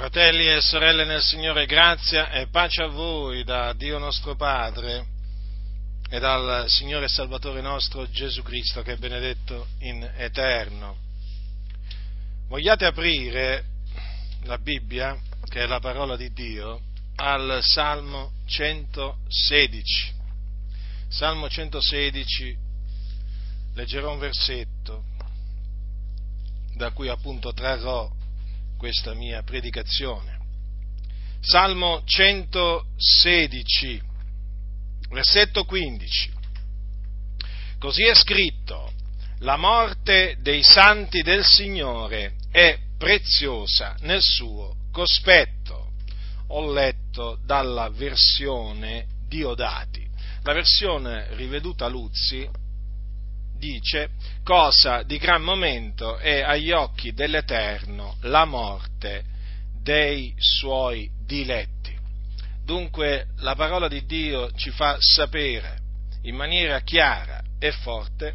Fratelli e sorelle nel Signore, grazia e pace a voi da Dio nostro Padre e dal Signore e Salvatore nostro Gesù Cristo, che è benedetto in eterno. Vogliate aprire la Bibbia, che è la parola di Dio, al Salmo 116. Salmo 116, leggerò un versetto da cui appunto trarrò questa mia predicazione. Salmo 116, versetto 15. Così è scritto, la morte dei santi del Signore è preziosa nel suo cospetto. Ho letto dalla versione Diodati. La versione riveduta Luzzi dice cosa di gran momento è agli occhi dell'Eterno la morte dei suoi diletti. Dunque la parola di Dio ci fa sapere in maniera chiara e forte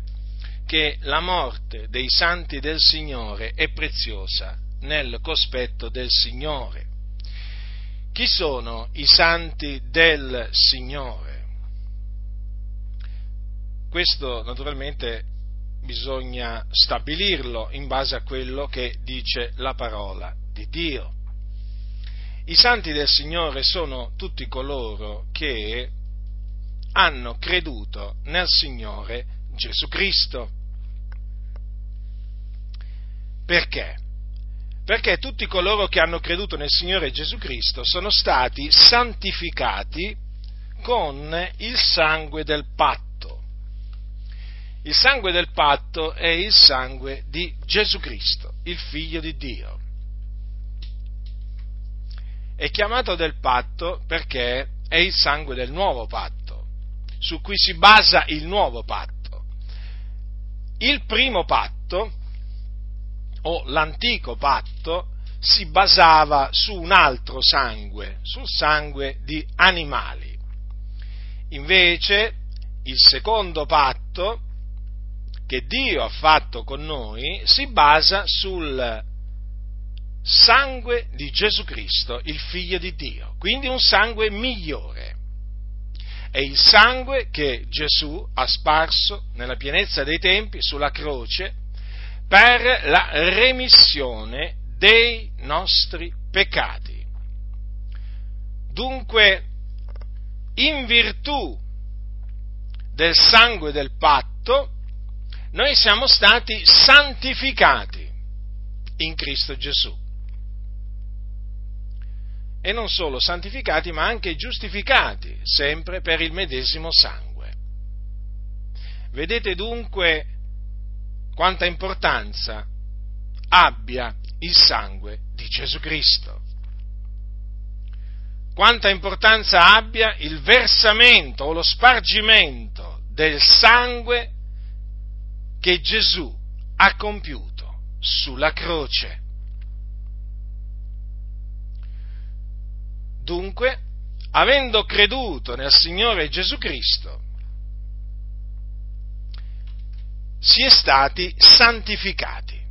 che la morte dei santi del Signore è preziosa nel cospetto del Signore. Chi sono i santi del Signore? Questo naturalmente bisogna stabilirlo in base a quello che dice la parola di Dio. I santi del Signore sono tutti coloro che hanno creduto nel Signore Gesù Cristo. Perché? Perché tutti coloro che hanno creduto nel Signore Gesù Cristo sono stati santificati con il sangue del patto il sangue del patto è il sangue di Gesù Cristo, il figlio di Dio. È chiamato del patto perché è il sangue del nuovo patto, su cui si basa il nuovo patto. Il primo patto, o l'antico patto, si basava su un altro sangue, sul sangue di animali. Invece il secondo patto che Dio ha fatto con noi si basa sul sangue di Gesù Cristo, il figlio di Dio, quindi un sangue migliore. È il sangue che Gesù ha sparso nella pienezza dei tempi sulla croce per la remissione dei nostri peccati. Dunque, in virtù del sangue del patto, noi siamo stati santificati in Cristo Gesù. E non solo santificati, ma anche giustificati, sempre per il medesimo sangue. Vedete dunque quanta importanza abbia il sangue di Gesù Cristo. Quanta importanza abbia il versamento o lo spargimento del sangue che Gesù ha compiuto sulla croce. Dunque, avendo creduto nel Signore Gesù Cristo, si è stati santificati.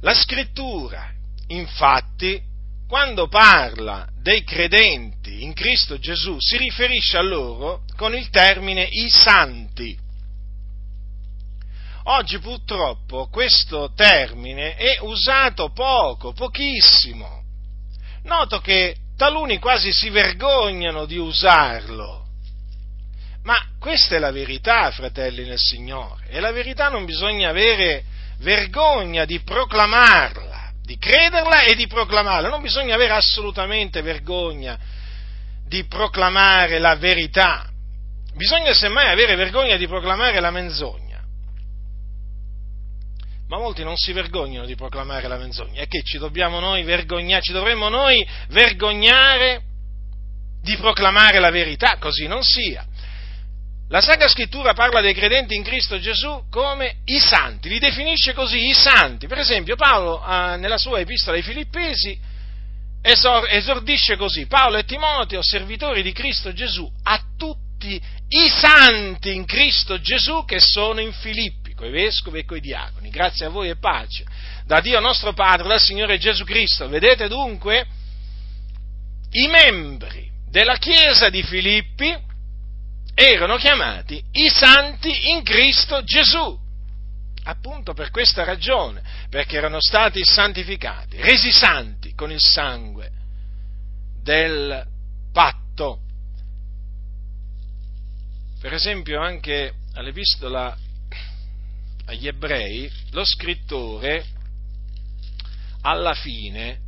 La scrittura, infatti, quando parla dei credenti in Cristo Gesù, si riferisce a loro con il termine i santi. Oggi purtroppo questo termine è usato poco, pochissimo. Noto che taluni quasi si vergognano di usarlo. Ma questa è la verità, fratelli nel Signore, e la verità non bisogna avere vergogna di proclamarla, di crederla e di proclamarla, non bisogna avere assolutamente vergogna di proclamare la verità, bisogna semmai avere vergogna di proclamare la menzogna ma molti non si vergognano di proclamare la menzogna. E che ci dobbiamo noi vergognare? Ci dovremmo noi vergognare di proclamare la verità? Così non sia. La Sacra Scrittura parla dei credenti in Cristo Gesù come i santi, li definisce così i santi. Per esempio Paolo eh, nella sua epistola ai Filippesi esor- esordisce così, Paolo e Timoteo, servitori di Cristo Gesù, a tutti i santi in Cristo Gesù che sono in Filippi coi vescovi e coi diaconi. Grazie a voi e pace da Dio nostro Padre, dal Signore Gesù Cristo. Vedete dunque, i membri della Chiesa di Filippi erano chiamati i santi in Cristo Gesù. Appunto per questa ragione, perché erano stati santificati, resi santi con il sangue del patto. Per esempio anche all'epistola agli ebrei, lo scrittore alla fine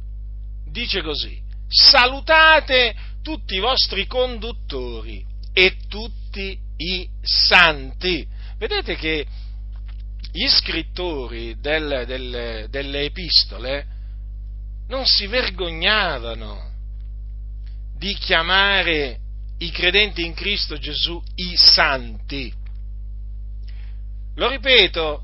dice così, salutate tutti i vostri conduttori e tutti i santi. Vedete che gli scrittori del, del, delle epistole non si vergognavano di chiamare i credenti in Cristo Gesù i santi. Lo ripeto,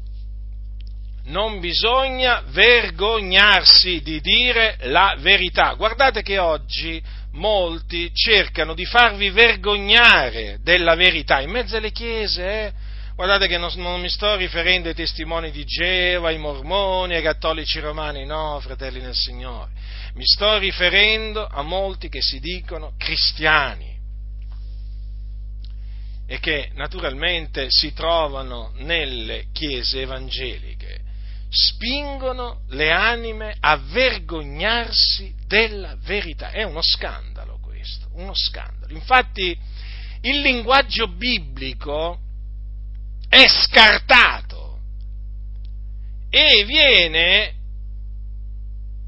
non bisogna vergognarsi di dire la verità. Guardate che oggi molti cercano di farvi vergognare della verità in mezzo alle chiese. Eh? Guardate che non, non, mi sto riferendo ai testimoni di Geova, ai mormoni, ai cattolici romani, no, fratelli nel Signore. Mi sto riferendo a molti che si dicono cristiani e che naturalmente si trovano nelle chiese evangeliche, spingono le anime a vergognarsi della verità. È uno scandalo questo, uno scandalo. Infatti il linguaggio biblico è scartato e viene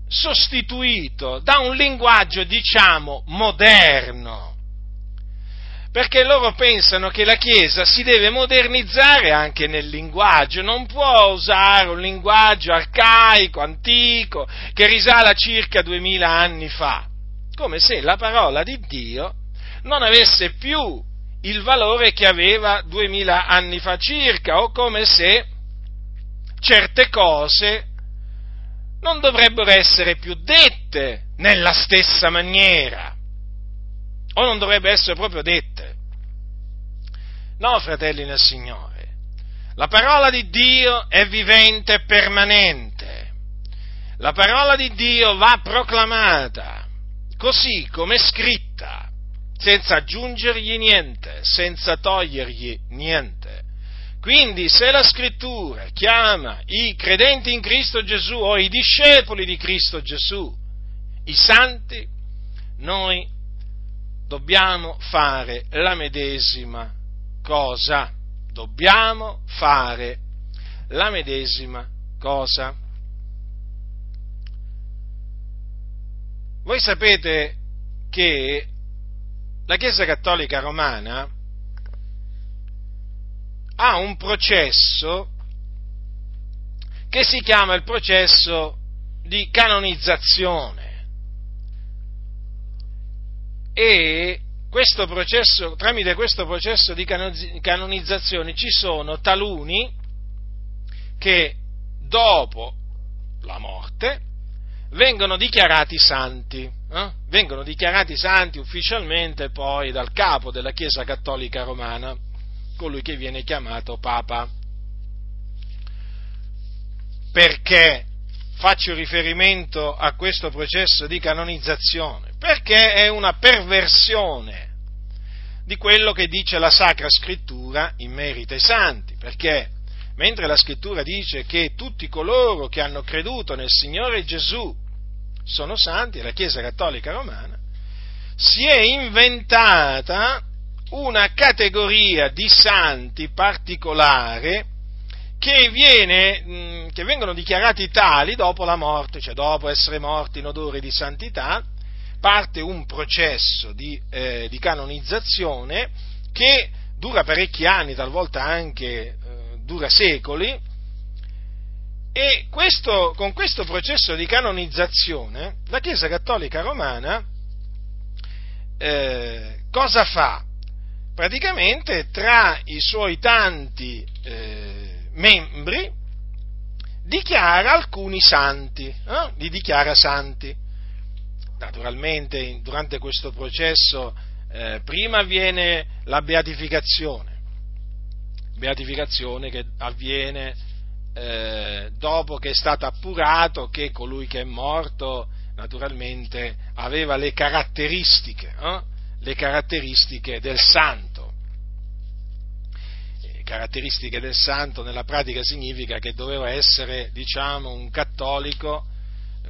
sostituito da un linguaggio, diciamo, moderno perché loro pensano che la Chiesa si deve modernizzare anche nel linguaggio, non può usare un linguaggio arcaico, antico, che risale a circa duemila anni fa, come se la parola di Dio non avesse più il valore che aveva duemila anni fa circa, o come se certe cose non dovrebbero essere più dette nella stessa maniera o non dovrebbe essere proprio dette. No, fratelli nel Signore, la parola di Dio è vivente e permanente. La parola di Dio va proclamata così come è scritta, senza aggiungergli niente, senza togliergli niente. Quindi se la scrittura chiama i credenti in Cristo Gesù o i discepoli di Cristo Gesù, i santi, noi dobbiamo fare la medesima cosa. Dobbiamo fare la medesima cosa. Voi sapete che la Chiesa Cattolica Romana ha un processo che si chiama il processo di canonizzazione e questo processo, tramite questo processo di canonizzazione ci sono taluni che dopo la morte vengono dichiarati santi, eh? vengono dichiarati santi ufficialmente poi dal capo della Chiesa Cattolica Romana, colui che viene chiamato Papa. Perché faccio riferimento a questo processo di canonizzazione? Perché è una perversione di quello che dice la Sacra Scrittura in merito ai santi, perché mentre la Scrittura dice che tutti coloro che hanno creduto nel Signore Gesù sono santi, la Chiesa Cattolica Romana, si è inventata una categoria di santi particolare che, viene, che vengono dichiarati tali dopo la morte, cioè dopo essere morti in odore di santità, parte un processo di, eh, di canonizzazione che dura parecchi anni, talvolta anche eh, dura secoli, e questo, con questo processo di canonizzazione la Chiesa Cattolica Romana eh, cosa fa? Praticamente tra i suoi tanti eh, membri dichiara alcuni santi, eh? li dichiara santi naturalmente durante questo processo eh, prima avviene la beatificazione, beatificazione che avviene eh, dopo che è stato appurato che colui che è morto naturalmente aveva le caratteristiche, eh? le caratteristiche del santo. Le caratteristiche del santo nella pratica significa che doveva essere, diciamo, un cattolico,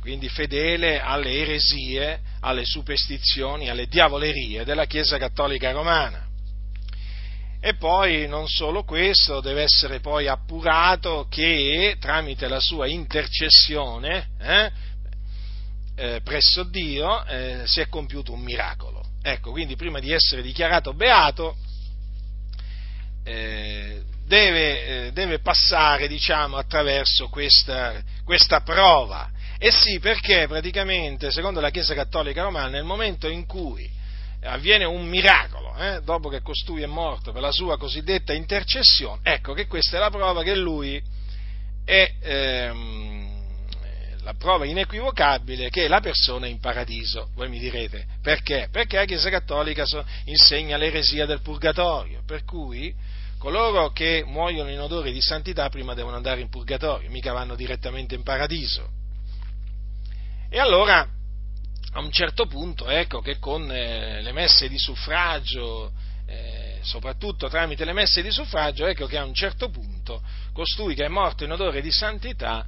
quindi fedele alle eresie, alle superstizioni, alle diavolerie della Chiesa Cattolica Romana. E poi non solo questo, deve essere poi appurato che tramite la sua intercessione eh, eh, presso Dio eh, si è compiuto un miracolo. Ecco, quindi prima di essere dichiarato beato eh, deve, eh, deve, passare diciamo, attraverso questa, questa prova. E sì, perché praticamente, secondo la Chiesa Cattolica Romana, nel momento in cui avviene un miracolo, eh, dopo che costui è morto per la sua cosiddetta intercessione, ecco che questa è la prova che lui è ehm, la prova inequivocabile che la persona è in paradiso. Voi mi direte perché? Perché la Chiesa Cattolica insegna l'eresia del purgatorio, per cui coloro che muoiono in odore di santità prima devono andare in purgatorio, mica vanno direttamente in paradiso. E allora a un certo punto, ecco che con eh, le messe di suffragio, eh, soprattutto tramite le messe di suffragio, ecco che a un certo punto costui che è morto in odore di santità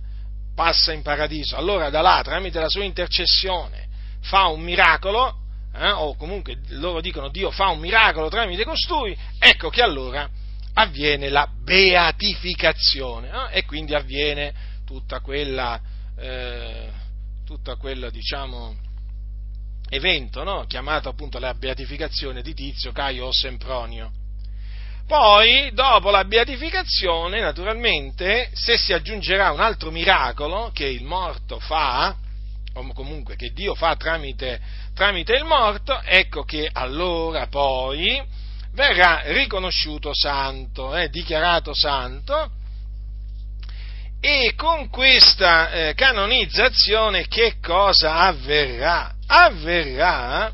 passa in paradiso. Allora da là, tramite la sua intercessione, fa un miracolo, eh, o comunque loro dicono Dio fa un miracolo tramite costui, ecco che allora avviene la beatificazione eh, e quindi avviene tutta quella, eh, tutta quella diciamo, evento no? chiamato appunto la beatificazione di Tizio, Caio o Sempronio. Poi, dopo la beatificazione, naturalmente, se si aggiungerà un altro miracolo che il morto fa, o comunque che Dio fa tramite, tramite il morto, ecco che allora poi verrà riconosciuto santo, eh, dichiarato santo, e con questa eh, canonizzazione che cosa avverrà? Avverrà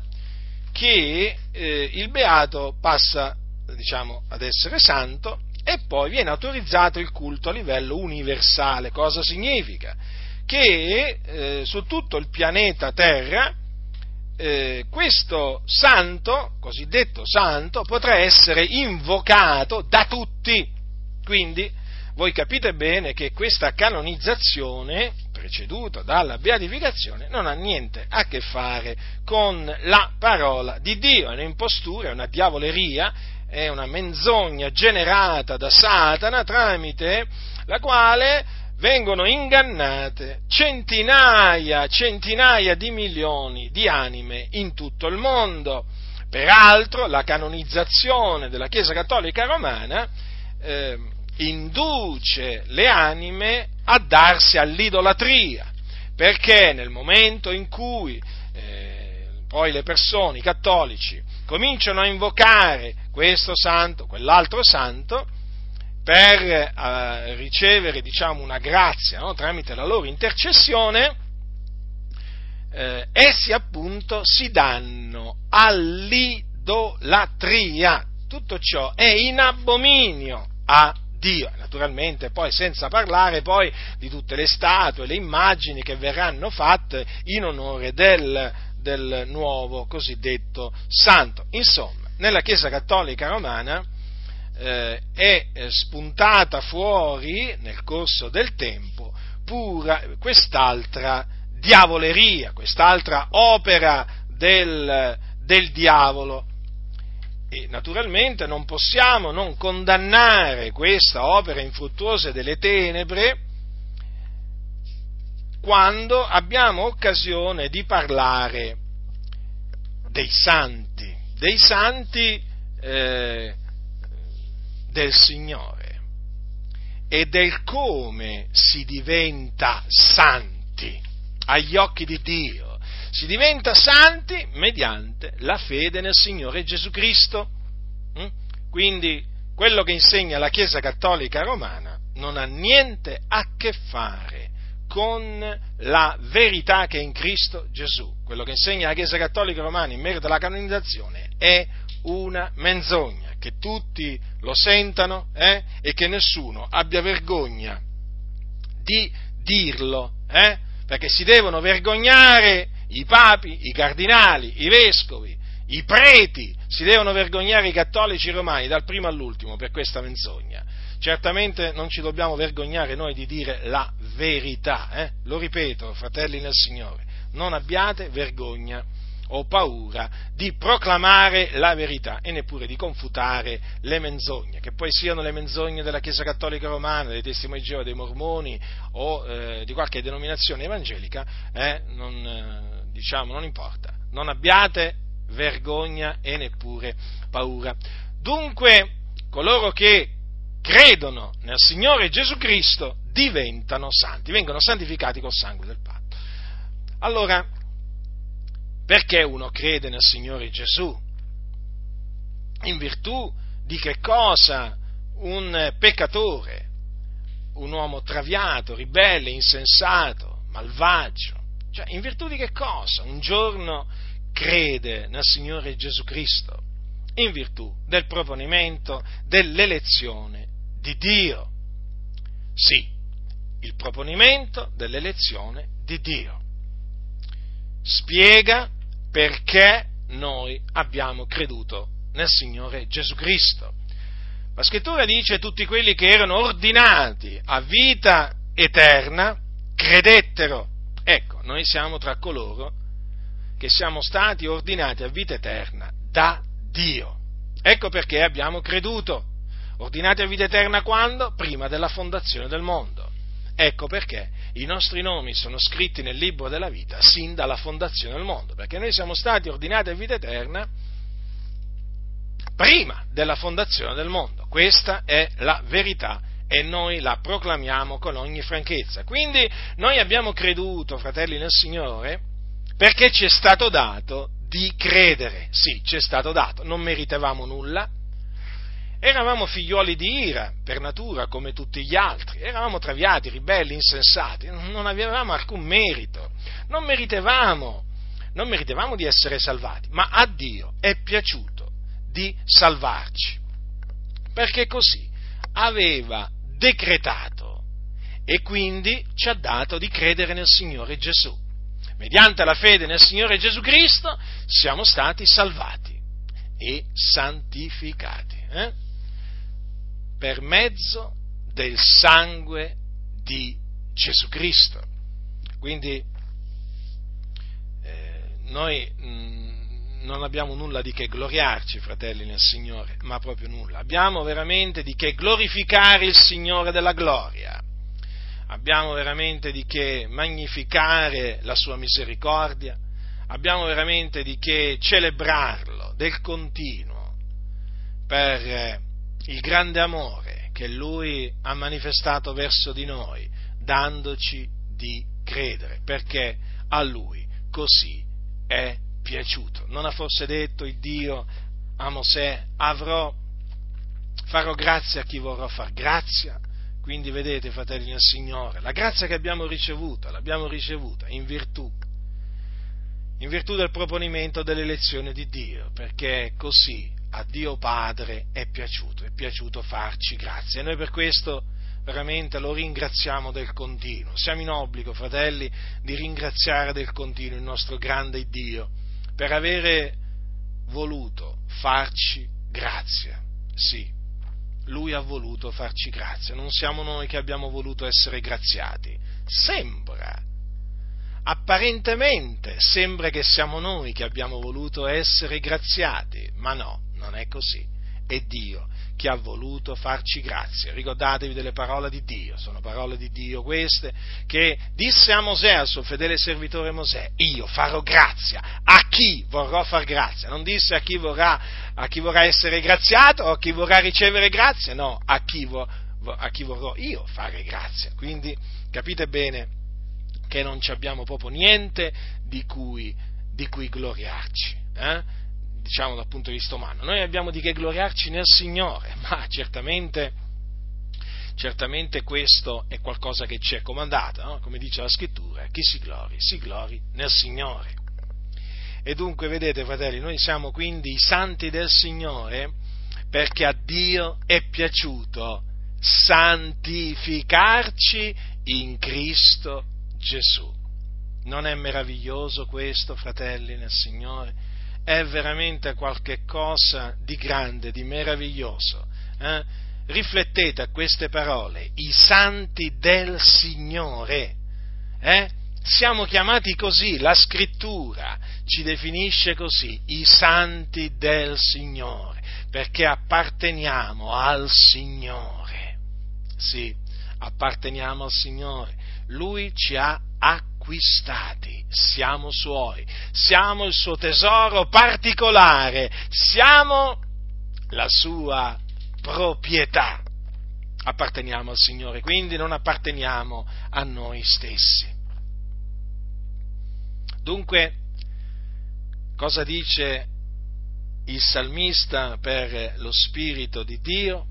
che eh, il beato passa diciamo, ad essere santo e poi viene autorizzato il culto a livello universale. Cosa significa? Che eh, su tutto il pianeta Terra eh, questo santo, cosiddetto santo, potrà essere invocato da tutti. Quindi voi capite bene che questa canonizzazione, preceduta dalla beatificazione, non ha niente a che fare con la parola di Dio, è un'impostura, è una diavoleria, è una menzogna generata da Satana tramite la quale vengono ingannate centinaia, centinaia di milioni di anime in tutto il mondo. Peraltro la canonizzazione della Chiesa Cattolica Romana eh, induce le anime a darsi all'idolatria, perché nel momento in cui eh, poi le persone, i cattolici, cominciano a invocare questo santo, quell'altro santo, per eh, ricevere diciamo, una grazia no? tramite la loro intercessione, eh, essi appunto si danno all'idolatria. Tutto ciò è in abominio a Dio, naturalmente poi senza parlare poi di tutte le statue, le immagini che verranno fatte in onore del, del nuovo cosiddetto santo. Insomma, nella Chiesa Cattolica Romana eh, è spuntata fuori nel corso del tempo pura quest'altra diavoleria, quest'altra opera del, del diavolo. E naturalmente non possiamo non condannare questa opera infruttuosa delle tenebre quando abbiamo occasione di parlare dei santi, dei santi eh, del Signore e del come si diventa santi agli occhi di Dio. Si diventa santi mediante la fede nel Signore Gesù Cristo. Mm? Quindi quello che insegna la Chiesa Cattolica Romana non ha niente a che fare con la verità che è in Cristo Gesù. Quello che insegna la Chiesa Cattolica Romana in merito alla canonizzazione è una menzogna, che tutti lo sentano eh, e che nessuno abbia vergogna di dirlo, eh? perché si devono vergognare i papi, i cardinali, i vescovi, i preti, si devono vergognare i cattolici romani dal primo all'ultimo per questa menzogna. Certamente non ci dobbiamo vergognare noi di dire la verità, eh? lo ripeto, fratelli nel Signore, non abbiate vergogna o paura di proclamare la verità e neppure di confutare le menzogne, che poi siano le menzogne della Chiesa Cattolica Romana, dei Testimoni Geova, dei Mormoni o eh, di qualche denominazione evangelica, eh, non, eh, diciamo, non importa. Non abbiate vergogna e neppure paura. Dunque, coloro che credono nel Signore Gesù Cristo diventano santi, vengono santificati col sangue del patto. Allora, perché uno crede nel Signore Gesù? In virtù di che cosa un peccatore, un uomo traviato, ribelle, insensato, malvagio, cioè in virtù di che cosa un giorno crede nel Signore Gesù Cristo? In virtù del proponimento dell'elezione di Dio. Sì, il proponimento dell'elezione di Dio. Spiega perché noi abbiamo creduto nel Signore Gesù Cristo. La scrittura dice tutti quelli che erano ordinati a vita eterna credettero. Ecco, noi siamo tra coloro che siamo stati ordinati a vita eterna da Dio. Ecco perché abbiamo creduto. Ordinati a vita eterna quando? Prima della fondazione del mondo. Ecco perché i nostri nomi sono scritti nel libro della vita sin dalla fondazione del mondo, perché noi siamo stati ordinati a vita eterna prima della fondazione del mondo. Questa è la verità e noi la proclamiamo con ogni franchezza. Quindi noi abbiamo creduto, fratelli nel Signore, perché ci è stato dato di credere. Sì, ci è stato dato, non meritavamo nulla, Eravamo figlioli di ira, per natura, come tutti gli altri, eravamo traviati, ribelli, insensati, non avevamo alcun merito, non meritevamo, non meritevamo di essere salvati, ma a Dio è piaciuto di salvarci, perché così aveva decretato e quindi ci ha dato di credere nel Signore Gesù. Mediante la fede nel Signore Gesù Cristo siamo stati salvati e santificati. Eh? per mezzo del sangue di Gesù Cristo. Quindi eh, noi mh, mm, non abbiamo nulla di che gloriarci, fratelli nel Signore, ma proprio nulla. Abbiamo veramente di che glorificare il Signore della gloria. Abbiamo veramente di che magnificare la sua misericordia. Abbiamo veramente di che celebrarlo del continuo per eh, il grande amore che Lui ha manifestato verso di noi, dandoci di credere, perché a Lui così è piaciuto. Non ha forse detto il Dio a Mosè, avrò, farò grazia a chi vorrò far grazia? Quindi vedete, fratelli del Signore, la grazia che abbiamo ricevuta, l'abbiamo ricevuta in virtù, in virtù del proponimento dell'elezione di Dio, perché così a Dio Padre è piaciuto, è piaciuto farci grazia. E noi per questo veramente lo ringraziamo del continuo. Siamo in obbligo, fratelli, di ringraziare del continuo il nostro grande Dio per avere voluto farci grazia. Sì, Lui ha voluto farci grazia, non siamo noi che abbiamo voluto essere graziati. Sembra, apparentemente sembra che siamo noi che abbiamo voluto essere graziati, ma no, non è così. È Dio che ha voluto farci grazia. Ricordatevi delle parole di Dio, sono parole di Dio queste, che disse a Mosè, al suo fedele servitore Mosè, io farò grazia a chi vorrò far grazia. Non disse a chi vorrà, a chi vorrà essere graziato o a chi vorrà ricevere grazia, no, a chi, vo, a chi vorrò io fare grazia. Quindi capite bene che non abbiamo proprio niente di cui, di cui gloriarci. Eh? Diciamo dal punto di vista umano. Noi abbiamo di che gloriarci nel Signore, ma certamente, certamente questo è qualcosa che ci è comandato, no? come dice la scrittura, chi si glori, si glori nel Signore. E dunque, vedete fratelli, noi siamo quindi i santi del Signore perché a Dio è piaciuto santificarci in Cristo Gesù. Non è meraviglioso questo, fratelli nel Signore? È veramente qualche cosa di grande, di meraviglioso. Eh? Riflettete a queste parole, i santi del Signore. Eh? Siamo chiamati così, la scrittura ci definisce così, i santi del Signore, perché apparteniamo al Signore. Sì, apparteniamo al Signore. Lui ci ha acquistati, siamo suoi, siamo il suo tesoro particolare, siamo la sua proprietà. Apparteniamo al Signore, quindi non apparteniamo a noi stessi. Dunque, cosa dice il salmista per lo Spirito di Dio?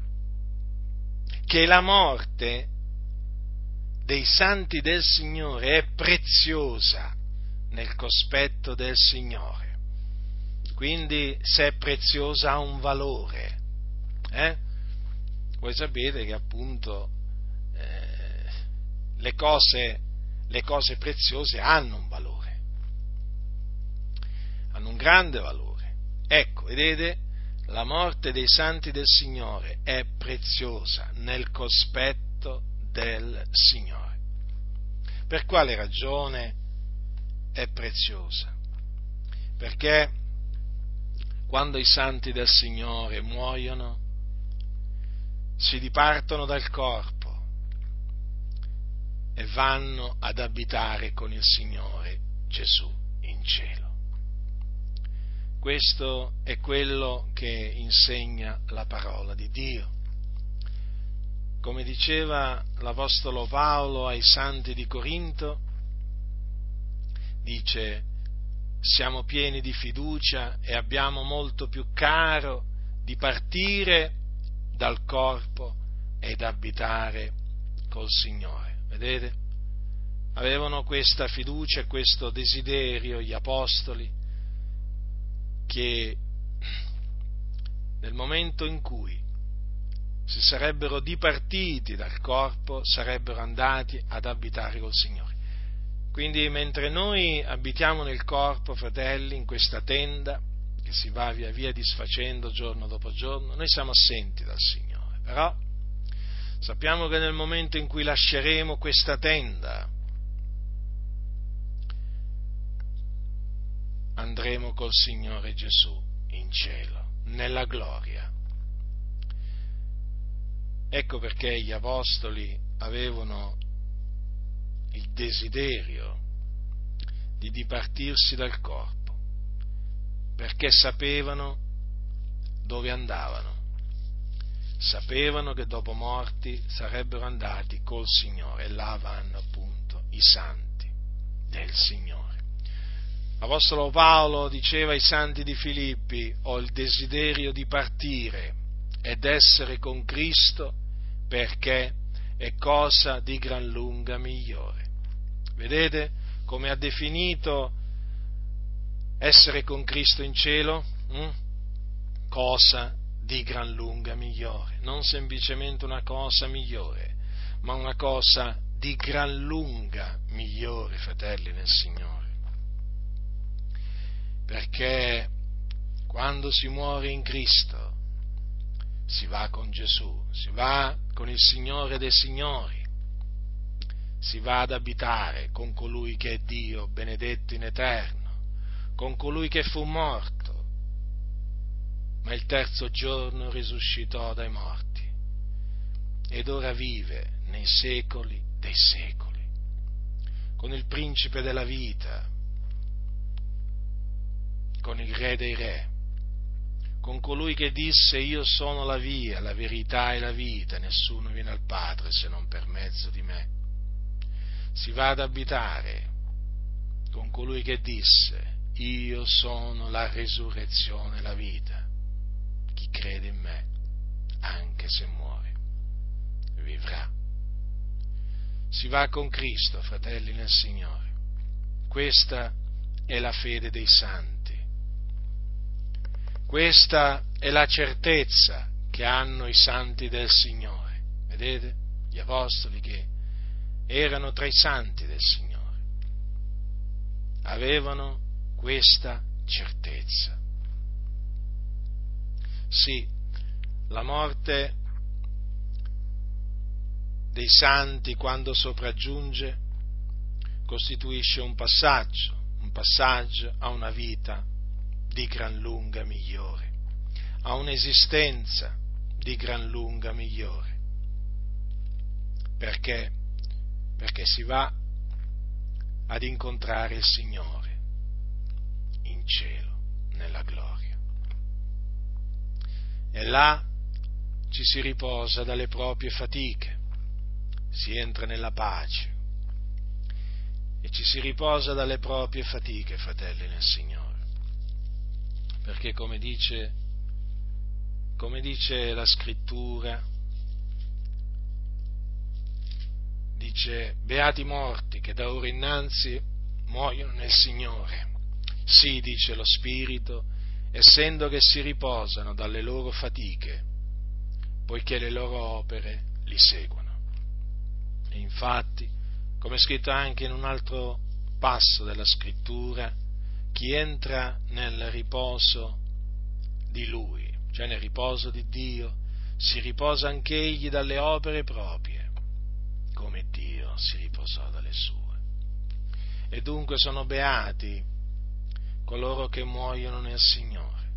Che la morte dei santi del Signore è preziosa nel cospetto del Signore. Quindi se è preziosa ha un valore. Eh? Voi sapete che appunto eh, le, cose, le cose preziose hanno un valore hanno un grande valore. Ecco, vedete, la morte dei santi del Signore è preziosa nel cospetto del Signore. Per quale ragione è preziosa? Perché quando i santi del Signore muoiono, si dipartono dal corpo e vanno ad abitare con il Signore Gesù in cielo. Questo è quello che insegna la parola di Dio. Come diceva l'Apostolo Paolo ai santi di Corinto, dice, siamo pieni di fiducia e abbiamo molto più caro di partire dal corpo ed abitare col Signore. Vedete? Avevano questa fiducia e questo desiderio gli apostoli che nel momento in cui si sarebbero dipartiti dal corpo, sarebbero andati ad abitare col Signore. Quindi mentre noi abitiamo nel corpo, fratelli, in questa tenda, che si va via via disfacendo giorno dopo giorno, noi siamo assenti dal Signore. Però sappiamo che nel momento in cui lasceremo questa tenda, andremo col Signore Gesù in cielo, nella gloria. Ecco perché gli apostoli avevano il desiderio di dipartirsi dal corpo, perché sapevano dove andavano, sapevano che dopo morti sarebbero andati col Signore e là vanno appunto i santi del Signore. L'Apostolo Paolo diceva ai santi di Filippi, ho il desiderio di partire ed essere con Cristo perché è cosa di gran lunga migliore. Vedete come ha definito essere con Cristo in cielo? Mm? Cosa di gran lunga migliore, non semplicemente una cosa migliore, ma una cosa di gran lunga migliore, fratelli nel Signore perché quando si muore in Cristo si va con Gesù, si va con il Signore dei Signori, si va ad abitare con colui che è Dio, benedetto in eterno, con colui che fu morto, ma il terzo giorno risuscitò dai morti ed ora vive nei secoli dei secoli, con il principe della vita, con il Re dei Re, con colui che disse io sono la via, la verità e la vita, nessuno viene al Padre se non per mezzo di me. Si va ad abitare con colui che disse io sono la resurrezione e la vita. Chi crede in me, anche se muore, vivrà. Si va con Cristo, fratelli nel Signore. Questa è la fede dei santi questa è la certezza che hanno i santi del Signore. Vedete? Gli apostoli che erano tra i santi del Signore, avevano questa certezza. Sì, la morte dei santi quando sopraggiunge costituisce un passaggio, un passaggio a una vita di gran lunga migliore, a un'esistenza di gran lunga migliore. Perché? Perché si va ad incontrare il Signore in cielo, nella gloria. E là ci si riposa dalle proprie fatiche, si entra nella pace e ci si riposa dalle proprie fatiche, fratelli nel Signore. Perché come dice, come dice la scrittura, dice, beati morti che da ora innanzi muoiono nel Signore. Sì, dice lo Spirito, essendo che si riposano dalle loro fatiche, poiché le loro opere li seguono. E infatti, come è scritto anche in un altro passo della scrittura, chi entra nel riposo di Lui, cioè nel riposo di Dio, si riposa anche egli dalle opere proprie, come Dio si riposò dalle sue. E dunque sono beati coloro che muoiono nel Signore.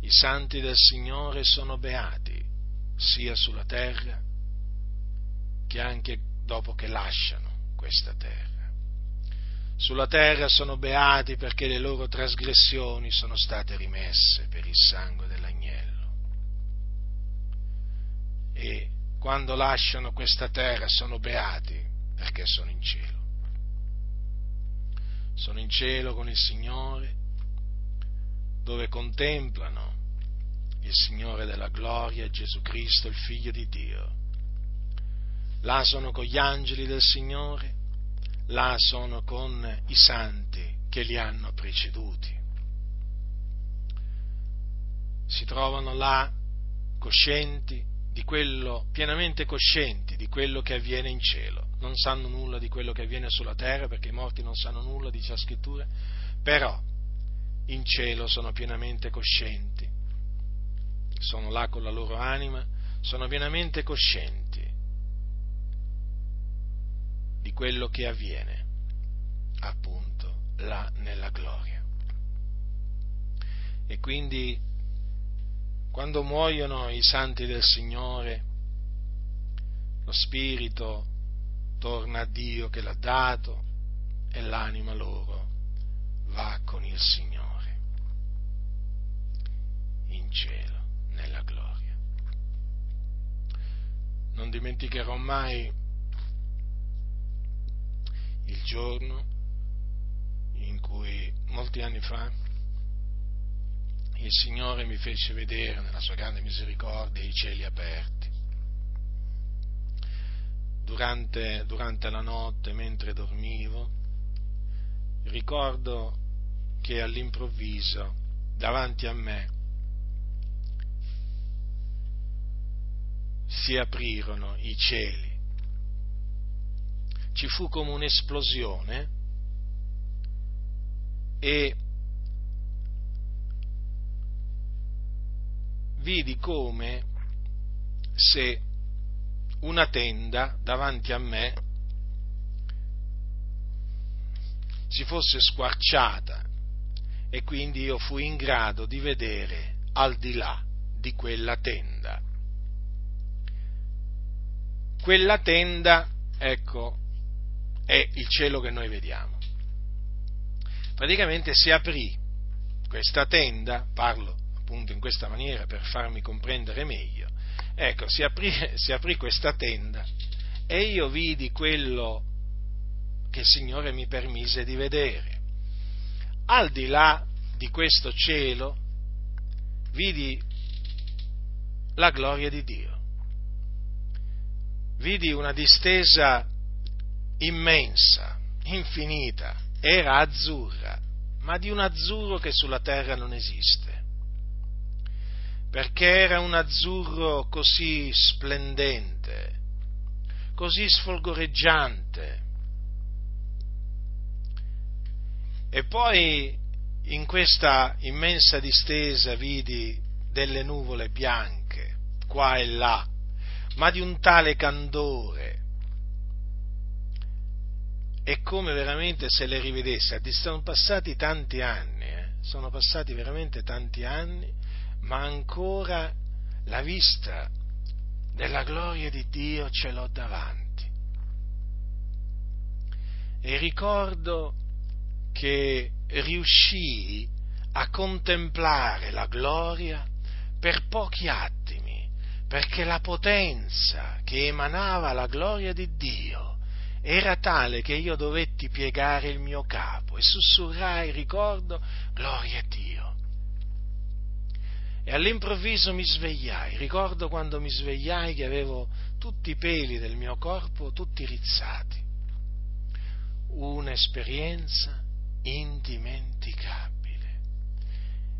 I santi del Signore sono beati sia sulla terra che anche dopo che lasciano questa terra. Sulla terra sono beati perché le loro trasgressioni sono state rimesse per il sangue dell'agnello. E quando lasciano questa terra sono beati perché sono in cielo. Sono in cielo con il Signore, dove contemplano il Signore della gloria, Gesù Cristo, il Figlio di Dio là sono con gli angeli del Signore, là sono con i santi che li hanno preceduti. Si trovano là coscienti di quello, pienamente coscienti di quello che avviene in cielo. Non sanno nulla di quello che avviene sulla terra perché i morti non sanno nulla, dice la scrittura, però in cielo sono pienamente coscienti, sono là con la loro anima, sono pienamente coscienti di quello che avviene appunto là nella gloria. E quindi quando muoiono i santi del Signore, lo spirito torna a Dio che l'ha dato e l'anima loro va con il Signore in cielo, nella gloria. Non dimenticherò mai il giorno in cui molti anni fa il Signore mi fece vedere nella sua grande misericordia i cieli aperti. Durante, durante la notte, mentre dormivo, ricordo che all'improvviso davanti a me si aprirono i cieli ci fu come un'esplosione e vidi come se una tenda davanti a me si fosse squarciata e quindi io fui in grado di vedere al di là di quella tenda. Quella tenda, ecco, è il cielo che noi vediamo. Praticamente si aprì questa tenda, parlo appunto in questa maniera per farmi comprendere meglio, ecco, si aprì, si aprì questa tenda e io vidi quello che il Signore mi permise di vedere. Al di là di questo cielo vidi la gloria di Dio. Vidi una distesa immensa, infinita, era azzurra, ma di un azzurro che sulla terra non esiste. Perché era un azzurro così splendente, così sfolgoreggiante. E poi in questa immensa distesa vidi delle nuvole bianche, qua e là, ma di un tale candore. È come veramente se le rivedesse, sono passati tanti anni, eh? sono passati veramente tanti anni, ma ancora la vista della gloria di Dio ce l'ho davanti. E ricordo che riuscii a contemplare la gloria per pochi attimi, perché la potenza che emanava la gloria di Dio era tale che io dovetti piegare il mio capo e sussurrai, ricordo, gloria a Dio. E all'improvviso mi svegliai, ricordo quando mi svegliai che avevo tutti i peli del mio corpo tutti rizzati. Un'esperienza indimenticabile.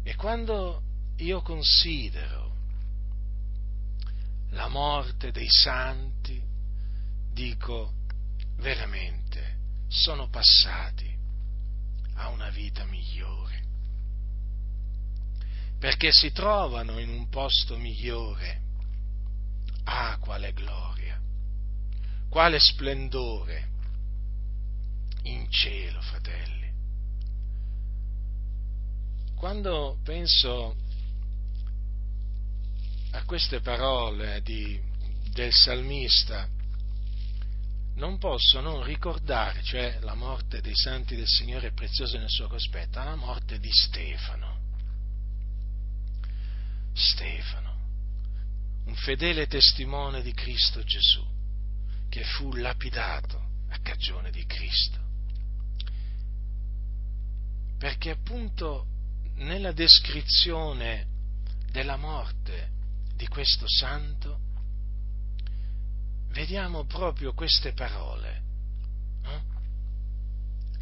E quando io considero la morte dei santi, dico veramente sono passati a una vita migliore, perché si trovano in un posto migliore. Ah, quale gloria, quale splendore in cielo, fratelli quando penso a queste parole di, del salmista, non posso non ricordare, cioè la morte dei santi del Signore è preziosa nel suo cospetto, la morte di Stefano. Stefano, un fedele testimone di Cristo Gesù, che fu lapidato a cagione di Cristo. Perché appunto nella descrizione della morte di questo santo vediamo proprio queste parole. Eh?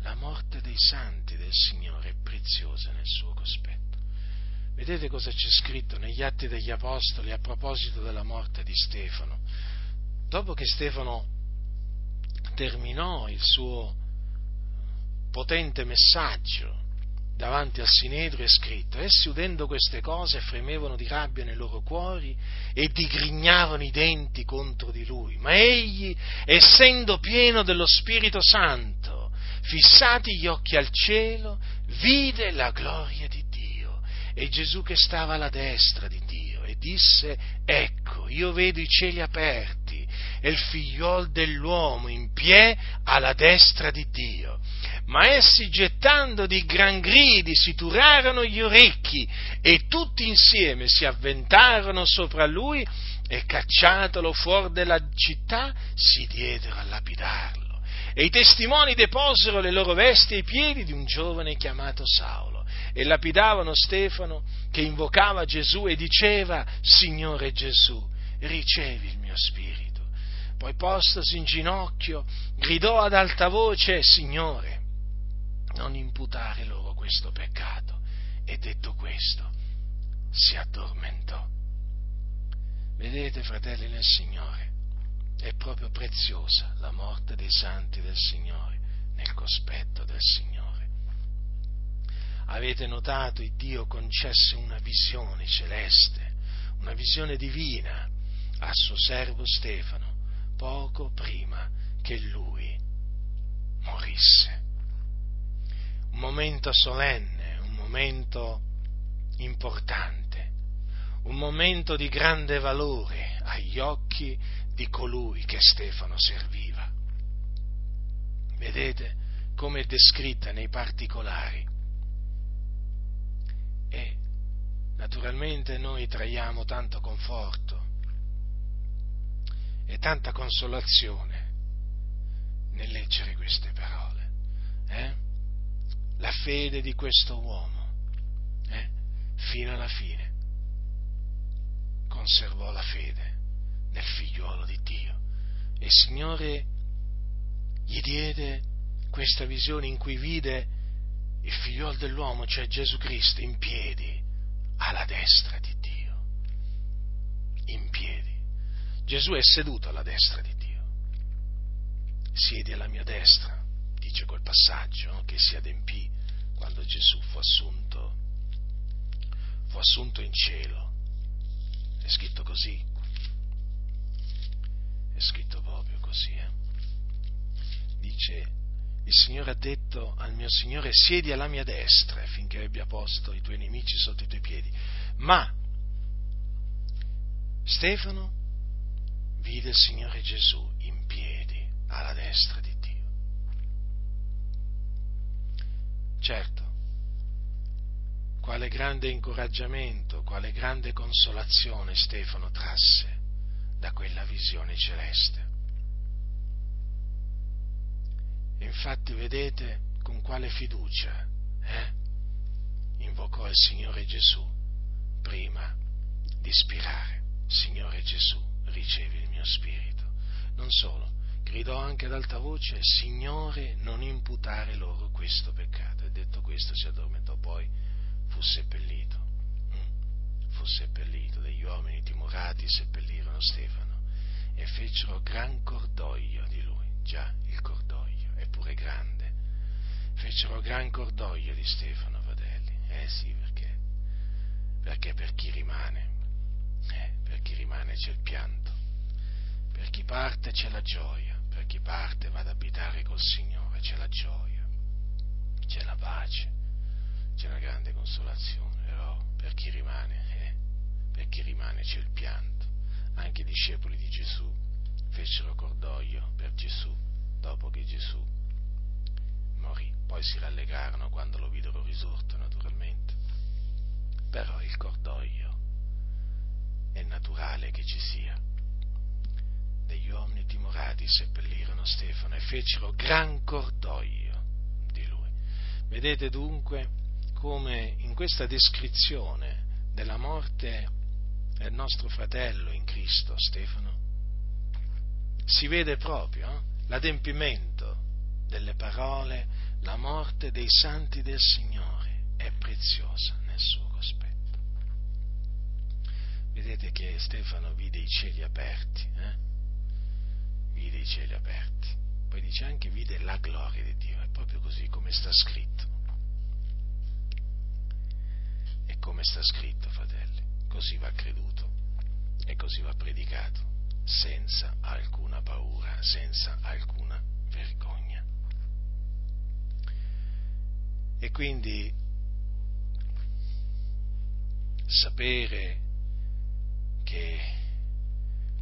La morte dei santi del Signore è preziosa nel suo cospetto. Vedete cosa c'è scritto negli Atti degli Apostoli a proposito della morte di Stefano? Dopo che Stefano terminò il suo potente messaggio davanti al Sinedrio è scritto, essi udendo queste cose fremevano di rabbia nei loro cuori e digrignavano i denti contro di lui, ma egli, essendo pieno dello Spirito Santo, fissati gli occhi al cielo, vide la gloria di Dio. E Gesù che stava alla destra di Dio e disse, ecco, io vedo i cieli aperti e il figliol dell'uomo in pie alla destra di Dio ma essi gettando di gran gridi si turarono gli orecchi e tutti insieme si avventarono sopra lui e cacciatolo fuori della città si diedero a lapidarlo. E i testimoni deposero le loro vesti ai piedi di un giovane chiamato Saulo e lapidavano Stefano che invocava Gesù e diceva, Signore Gesù, ricevi il mio spirito. Poi postosi in ginocchio, gridò ad alta voce, Signore, non imputare loro questo peccato. E detto questo, si addormentò. Vedete, fratelli nel Signore, è proprio preziosa la morte dei santi del Signore nel cospetto del Signore. Avete notato, il Dio concesse una visione celeste, una visione divina al suo servo Stefano, poco prima che lui morisse un momento solenne, un momento importante, un momento di grande valore agli occhi di colui che Stefano serviva. Vedete come è descritta nei particolari. E naturalmente noi traiamo tanto conforto e tanta consolazione nel leggere queste parole. Eh? La fede di questo uomo eh, fino alla fine. Conservò la fede nel figliuolo di Dio e il Signore gli diede questa visione in cui vide il figliuolo dell'uomo, cioè Gesù Cristo, in piedi alla destra di Dio. In piedi. Gesù è seduto alla destra di Dio. siedi alla mia destra, dice quel passaggio che si adempì quando Gesù fu assunto, fu assunto in cielo. È scritto così, è scritto proprio così. Eh? Dice, il Signore ha detto al mio Signore, siedi alla mia destra finché abbia posto i tuoi nemici sotto i tuoi piedi. Ma Stefano vide il Signore Gesù in piedi alla destra di Certo, quale grande incoraggiamento, quale grande consolazione Stefano trasse da quella visione celeste. Infatti vedete con quale fiducia eh, invocò il Signore Gesù prima di spirare. Signore Gesù, ricevi il mio spirito. Non solo, gridò anche ad alta voce, Signore, non imputare loro questo peccato. E detto questo si addormentò, poi fu seppellito. Mm. Fu seppellito, degli uomini timorati seppellirono Stefano e fecero gran cordoglio di lui. Già, il cordoglio è pure grande. Fecero gran cordoglio di Stefano, fratelli. Eh sì, perché? Perché per chi rimane, eh, per chi rimane c'è il pianto, per chi parte c'è la gioia, per chi parte va ad abitare col Signore c'è la gioia, c'è la pace, c'è una grande consolazione, però per chi rimane, eh, per chi rimane c'è il pianto. Anche i discepoli di Gesù fecero cordoglio per Gesù dopo che Gesù morì. Poi si rallegrarono quando lo videro risorto, naturalmente. Però il cordoglio è naturale che ci sia. Degli uomini timorati seppellirono Stefano e fecero gran cordoglio di lui. Vedete dunque come in questa descrizione della morte del nostro fratello in Cristo, Stefano, si vede proprio eh, l'adempimento delle parole, la morte dei santi del Signore è preziosa nel suo cospetto vedete che Stefano vide i cieli aperti, eh? Vide i cieli aperti, poi dice anche vide la gloria di Dio, è proprio così come sta scritto. E come sta scritto, fratelli, così va creduto e così va predicato, senza alcuna paura, senza alcuna vergogna. E quindi sapere che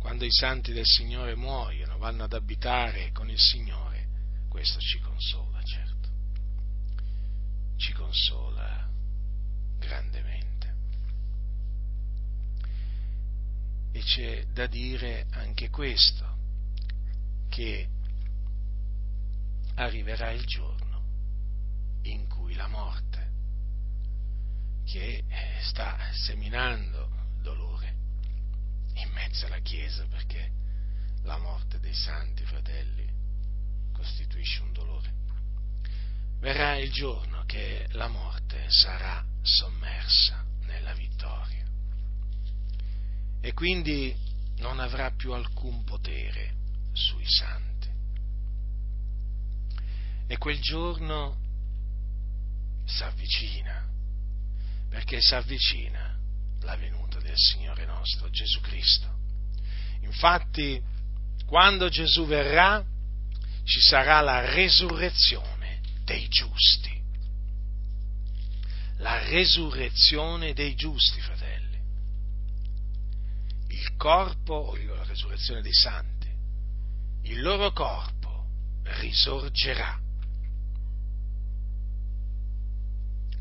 quando i santi del Signore muoiono, vanno ad abitare con il Signore, questo ci consola, certo, ci consola grandemente. E c'è da dire anche questo, che arriverà il giorno in cui la morte, che sta seminando dolore, in mezzo alla Chiesa perché la morte dei santi fratelli costituisce un dolore. Verrà il giorno che la morte sarà sommersa nella vittoria e quindi non avrà più alcun potere sui santi. E quel giorno si avvicina, perché si avvicina la venuta del Signore nostro Gesù Cristo. Infatti, quando Gesù verrà, ci sarà la resurrezione dei giusti. La resurrezione dei giusti, fratelli. Il corpo, o la resurrezione dei santi, il loro corpo risorgerà.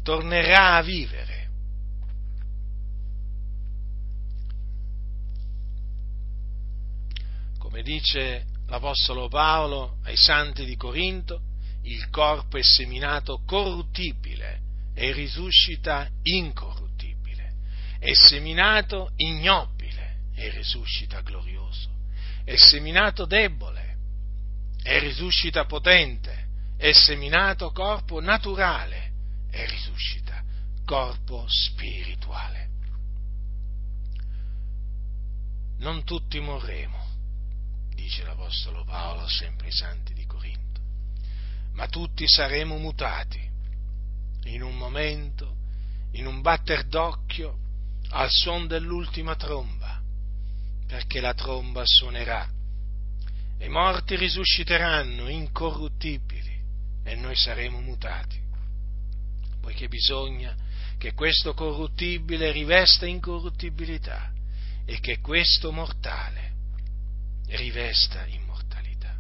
Tornerà a vivere come dice l'Apostolo Paolo ai santi di Corinto, il corpo è seminato corruttibile e risuscita incorruttibile, è seminato ignobile e risuscita glorioso, è seminato debole e risuscita potente, è seminato corpo naturale e risuscita corpo spirituale. Non tutti morremo dice l'Apostolo Paolo sempre ai santi di Corinto. Ma tutti saremo mutati in un momento, in un batter d'occhio, al suon dell'ultima tromba, perché la tromba suonerà e i morti risusciteranno incorruttibili e noi saremo mutati, poiché bisogna che questo corruttibile rivesta incorruttibilità e che questo mortale rivesta immortalità.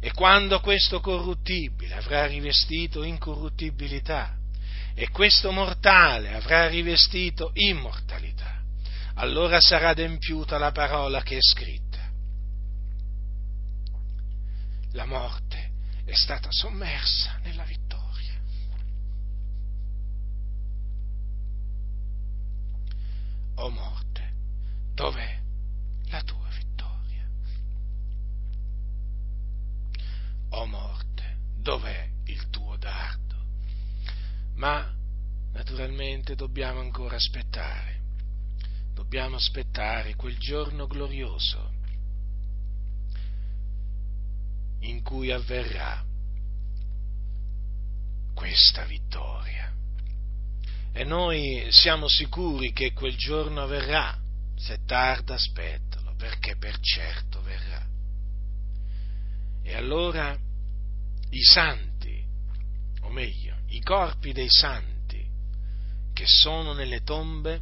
E quando questo corruttibile avrà rivestito incorruttibilità e questo mortale avrà rivestito immortalità, allora sarà adempiuta la parola che è scritta. La morte è stata sommersa nella vittoria. O morte, dov'è O morte, dov'è il tuo dardo? Ma naturalmente dobbiamo ancora aspettare, dobbiamo aspettare quel giorno glorioso in cui avverrà questa vittoria. E noi siamo sicuri che quel giorno avverrà, se tarda aspettalo, perché per certo verrà. E allora i santi, o meglio, i corpi dei santi che sono nelle tombe,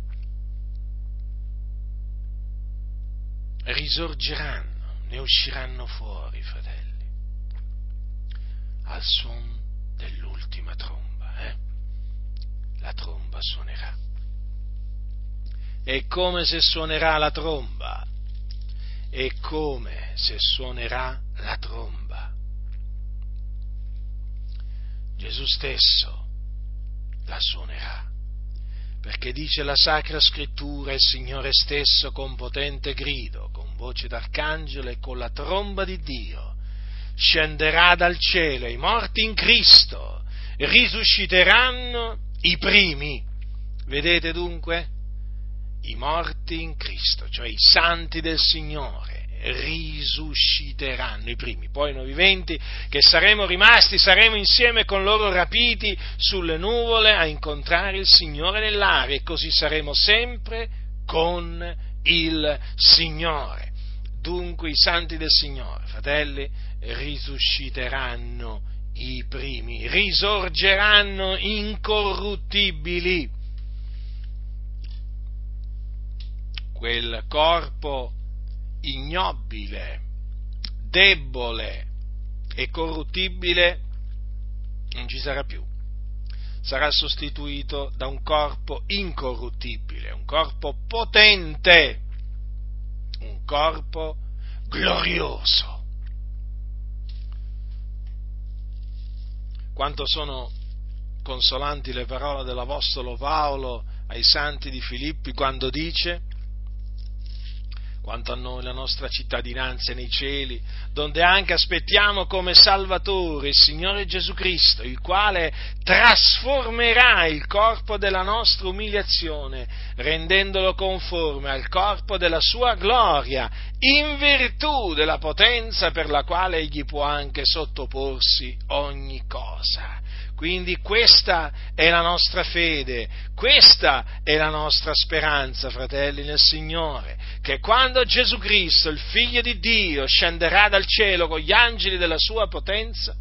risorgeranno, ne usciranno fuori, fratelli, al suono dell'ultima tromba. Eh? la tromba suonerà. E come se suonerà la tromba? E come se suonerà la tromba? Gesù stesso la suonerà, perché dice la Sacra Scrittura, il Signore stesso con potente grido, con voce d'arcangelo e con la tromba di Dio, scenderà dal cielo i morti in Cristo risusciteranno i primi. Vedete dunque? I morti in Cristo, cioè i santi del Signore, risusciteranno i primi. Poi noi viventi che saremo rimasti, saremo insieme con loro rapiti sulle nuvole a incontrare il Signore nell'aria e così saremo sempre con il Signore. Dunque i santi del Signore, fratelli, risusciteranno i primi, risorgeranno incorruttibili. Quel corpo ignobile, debole e corruttibile non ci sarà più. Sarà sostituito da un corpo incorruttibile, un corpo potente, un corpo glorioso quanto sono consolanti le parole dell'Apostolo Paolo ai santi di Filippi quando dice quanto a noi la nostra cittadinanza nei cieli, donde anche aspettiamo come Salvatore il Signore Gesù Cristo, il quale trasformerà il corpo della nostra umiliazione, rendendolo conforme al corpo della sua gloria, in virtù della potenza per la quale egli può anche sottoporsi ogni cosa. Quindi questa è la nostra fede, questa è la nostra speranza, fratelli nel Signore, che quando Gesù Cristo, il Figlio di Dio, scenderà dal cielo con gli angeli della sua potenza,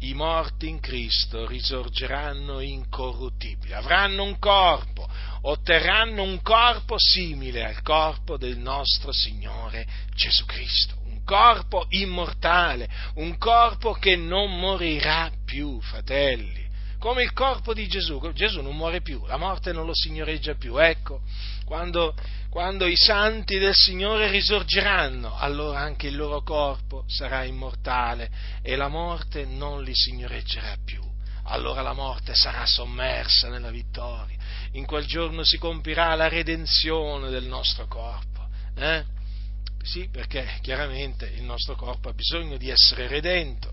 i morti in Cristo risorgeranno incorruttibili, avranno un corpo, otterranno un corpo simile al corpo del nostro Signore Gesù Cristo corpo immortale, un corpo che non morirà più, fratelli. Come il corpo di Gesù, Gesù non muore più, la morte non lo signoreggia più. Ecco, quando, quando i santi del Signore risorgeranno, allora anche il loro corpo sarà immortale e la morte non li signoreggerà più. Allora la morte sarà sommersa nella vittoria. In quel giorno si compirà la redenzione del nostro corpo. Eh? Sì, perché chiaramente il nostro corpo ha bisogno di essere redento.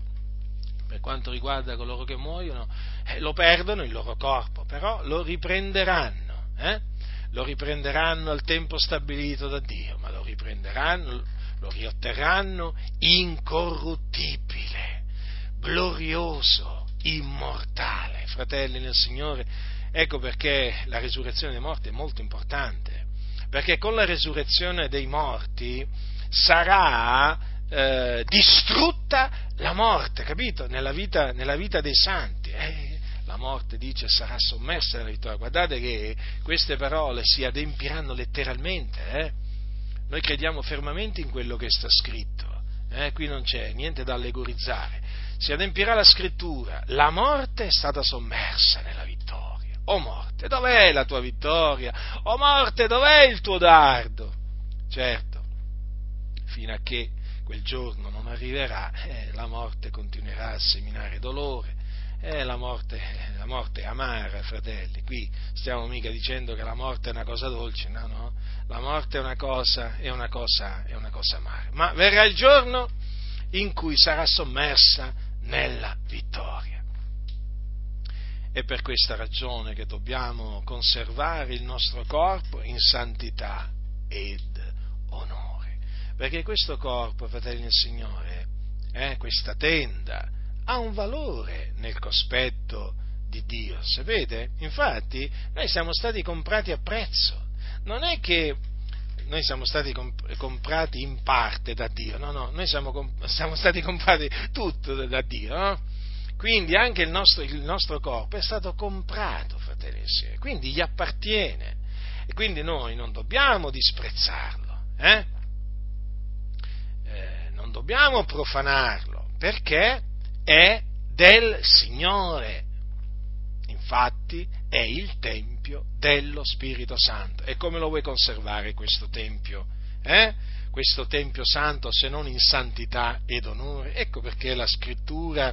Per quanto riguarda coloro che muoiono, eh, lo perdono il loro corpo, però lo riprenderanno, eh? lo riprenderanno al tempo stabilito da Dio, ma lo riprenderanno, lo riotterranno incorruttibile, glorioso, immortale. Fratelli nel Signore, ecco perché la risurrezione dei morti è molto importante, perché con la risurrezione dei morti sarà eh, distrutta la morte, capito? Nella vita, nella vita dei santi. Eh, la morte dice sarà sommersa nella vittoria. Guardate che queste parole si adempiranno letteralmente. Eh? Noi crediamo fermamente in quello che sta scritto. Eh? Qui non c'è niente da allegorizzare. Si adempirà la scrittura. La morte è stata sommersa nella O morte, dov'è la tua vittoria? O morte, dov'è il tuo dardo? Certo, fino a che quel giorno non arriverà, eh, la morte continuerà a seminare dolore, eh, la, morte, la morte, è amara, fratelli. Qui stiamo mica dicendo che la morte è una cosa dolce, no, no. La morte è una cosa, è una cosa, è una cosa amara. Ma verrà il giorno in cui sarà sommersa nella vittoria. È per questa ragione che dobbiamo conservare il nostro corpo in santità ed onore. Perché questo corpo, fratelli del Signore, eh, questa tenda, ha un valore nel cospetto di Dio, sapete? Infatti noi siamo stati comprati a prezzo, non è che noi siamo stati comprati in parte da Dio, no, no, noi siamo, siamo stati comprati tutto da Dio, no? Quindi anche il nostro, il nostro, corpo è stato comprato, fratelli e sorelle, quindi gli appartiene e quindi noi non dobbiamo disprezzarlo, eh? Eh, non dobbiamo profanarlo, perché è del Signore. Infatti è il Tempio dello Spirito Santo. E come lo vuoi conservare questo Tempio? Eh? Questo Tempio Santo se non in santità ed onore? Ecco perché la Scrittura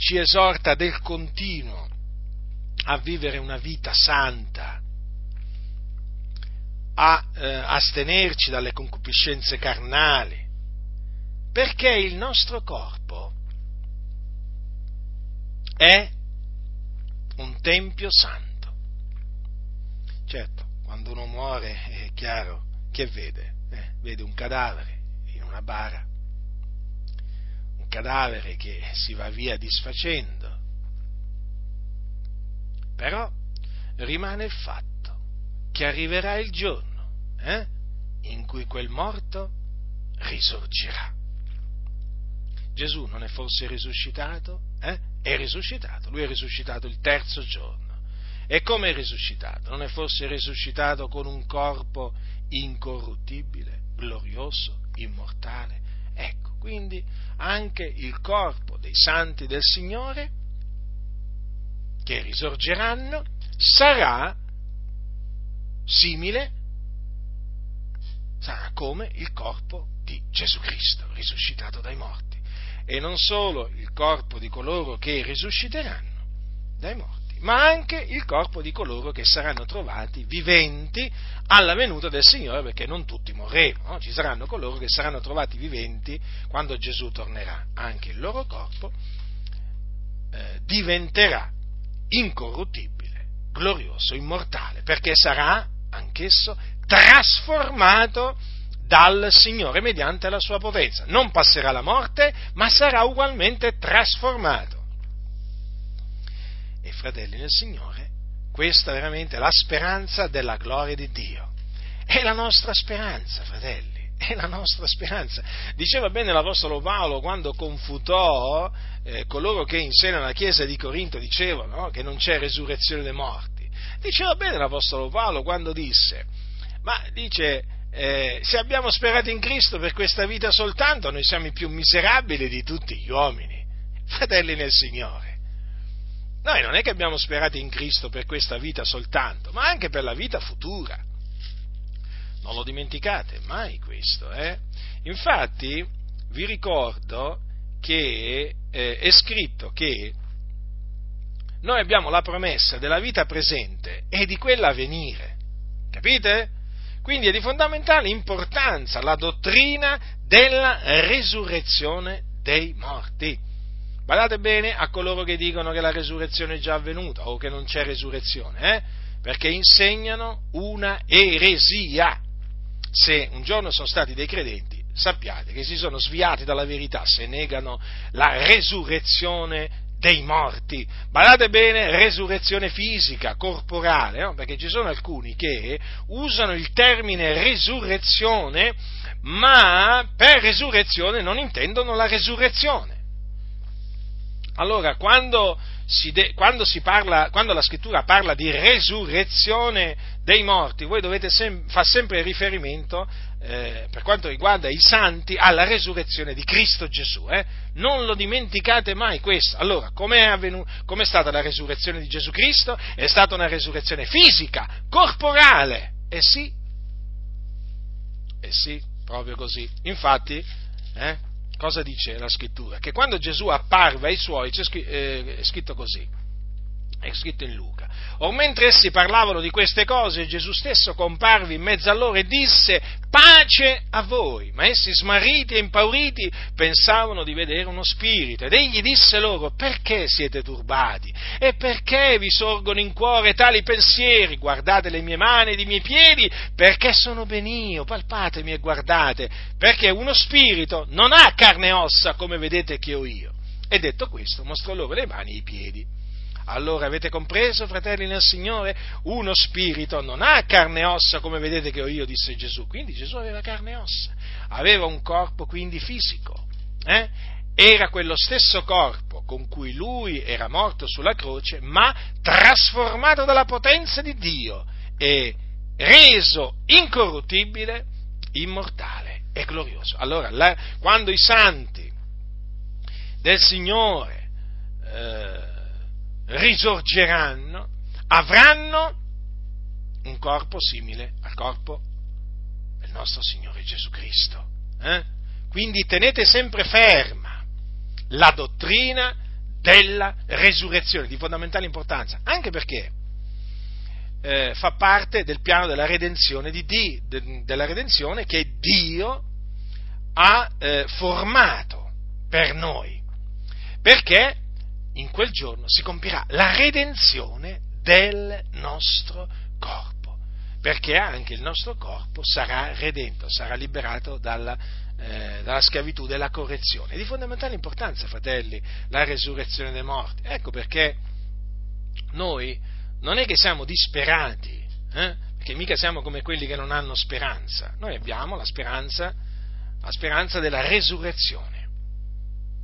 ci esorta del continuo a vivere una vita santa, a eh, astenerci dalle concupiscenze carnali, perché il nostro corpo è un tempio santo. Certo, quando uno muore è chiaro che vede, eh, vede un cadavere in una bara, cadavere che si va via disfacendo, però rimane il fatto che arriverà il giorno eh, in cui quel morto risorgerà. Gesù non è forse risuscitato? Eh? è risuscitato, lui è risuscitato il terzo giorno. E come è risuscitato? Non è forse risuscitato con un corpo incorruttibile, glorioso, immortale? Ecco, quindi anche il corpo dei santi del Signore, che risorgeranno, sarà simile, sarà come il corpo di Gesù Cristo, risuscitato dai morti. E non solo il corpo di coloro che risusciteranno dai morti, ma anche il corpo di coloro che saranno trovati viventi alla venuta del Signore, perché non tutti morremo, no? ci saranno coloro che saranno trovati viventi quando Gesù tornerà, anche il loro corpo eh, diventerà incorruttibile, glorioso, immortale, perché sarà anch'esso trasformato dal Signore mediante la sua potenza. Non passerà la morte, ma sarà ugualmente trasformato. E fratelli nel Signore, questa è veramente la speranza della gloria di Dio. È la nostra speranza, fratelli, è la nostra speranza. Diceva bene l'Apostolo Paolo quando confutò eh, coloro che in seno alla Chiesa di Corinto dicevano no, che non c'è resurrezione dei morti. Diceva bene l'Apostolo Paolo quando disse, ma dice, eh, se abbiamo sperato in Cristo per questa vita soltanto, noi siamo i più miserabili di tutti gli uomini, fratelli nel Signore. Noi non è che abbiamo sperato in Cristo per questa vita soltanto, ma anche per la vita futura. Non lo dimenticate mai questo, eh? Infatti, vi ricordo che eh, è scritto che noi abbiamo la promessa della vita presente e di quella a venire. Capite? Quindi è di fondamentale importanza la dottrina della resurrezione dei morti. Guardate bene a coloro che dicono che la resurrezione è già avvenuta o che non c'è resurrezione, eh? perché insegnano una eresia. se un giorno sono stati dei credenti, sappiate che si sono sviati dalla verità se negano la resurrezione dei morti. Badate bene, resurrezione fisica, corporale, no? perché ci sono alcuni che usano il termine resurrezione, ma per resurrezione non intendono la resurrezione. Allora, quando, de, quando, parla, quando la scrittura parla di resurrezione dei morti, voi dovete sem- fare sempre riferimento eh, per quanto riguarda i santi, alla resurrezione di Cristo Gesù. Eh? Non lo dimenticate mai questo. Allora, com'è, avvenu- com'è stata la resurrezione di Gesù Cristo? È stata una resurrezione fisica, corporale. Eh sì, eh sì, proprio così. Infatti, eh, cosa dice la scrittura? Che quando Gesù apparve ai suoi, c'è eh, scritto così è scritto in Luca. O mentre essi parlavano di queste cose, Gesù stesso comparve in mezzo a loro e disse pace a voi. Ma essi smarriti e impauriti pensavano di vedere uno spirito. Ed egli disse loro perché siete turbati? E perché vi sorgono in cuore tali pensieri? Guardate le mie mani ed i miei piedi, perché sono ben io, palpatemi e guardate, perché uno spirito non ha carne e ossa come vedete che ho io. E detto questo, mostrò loro le mani e i piedi. Allora avete compreso, fratelli nel Signore? Uno spirito non ha carne e ossa come vedete che ho io, disse Gesù. Quindi Gesù aveva carne e ossa, aveva un corpo quindi fisico. Eh? Era quello stesso corpo con cui lui era morto sulla croce, ma trasformato dalla potenza di Dio e reso incorruttibile, immortale e glorioso. Allora, la, quando i santi del Signore eh, risorgeranno, avranno un corpo simile al corpo del nostro Signore Gesù Cristo. Eh? Quindi tenete sempre ferma la dottrina della resurrezione, di fondamentale importanza, anche perché eh, fa parte del piano della redenzione, di Dio, de, della redenzione che Dio ha eh, formato per noi. Perché in quel giorno si compirà la redenzione del nostro corpo, perché anche il nostro corpo sarà redento, sarà liberato dalla, eh, dalla schiavitù della correzione. È di fondamentale importanza, fratelli, la resurrezione dei morti. Ecco perché noi non è che siamo disperati, eh? perché mica siamo come quelli che non hanno speranza, noi abbiamo la speranza, la speranza della resurrezione.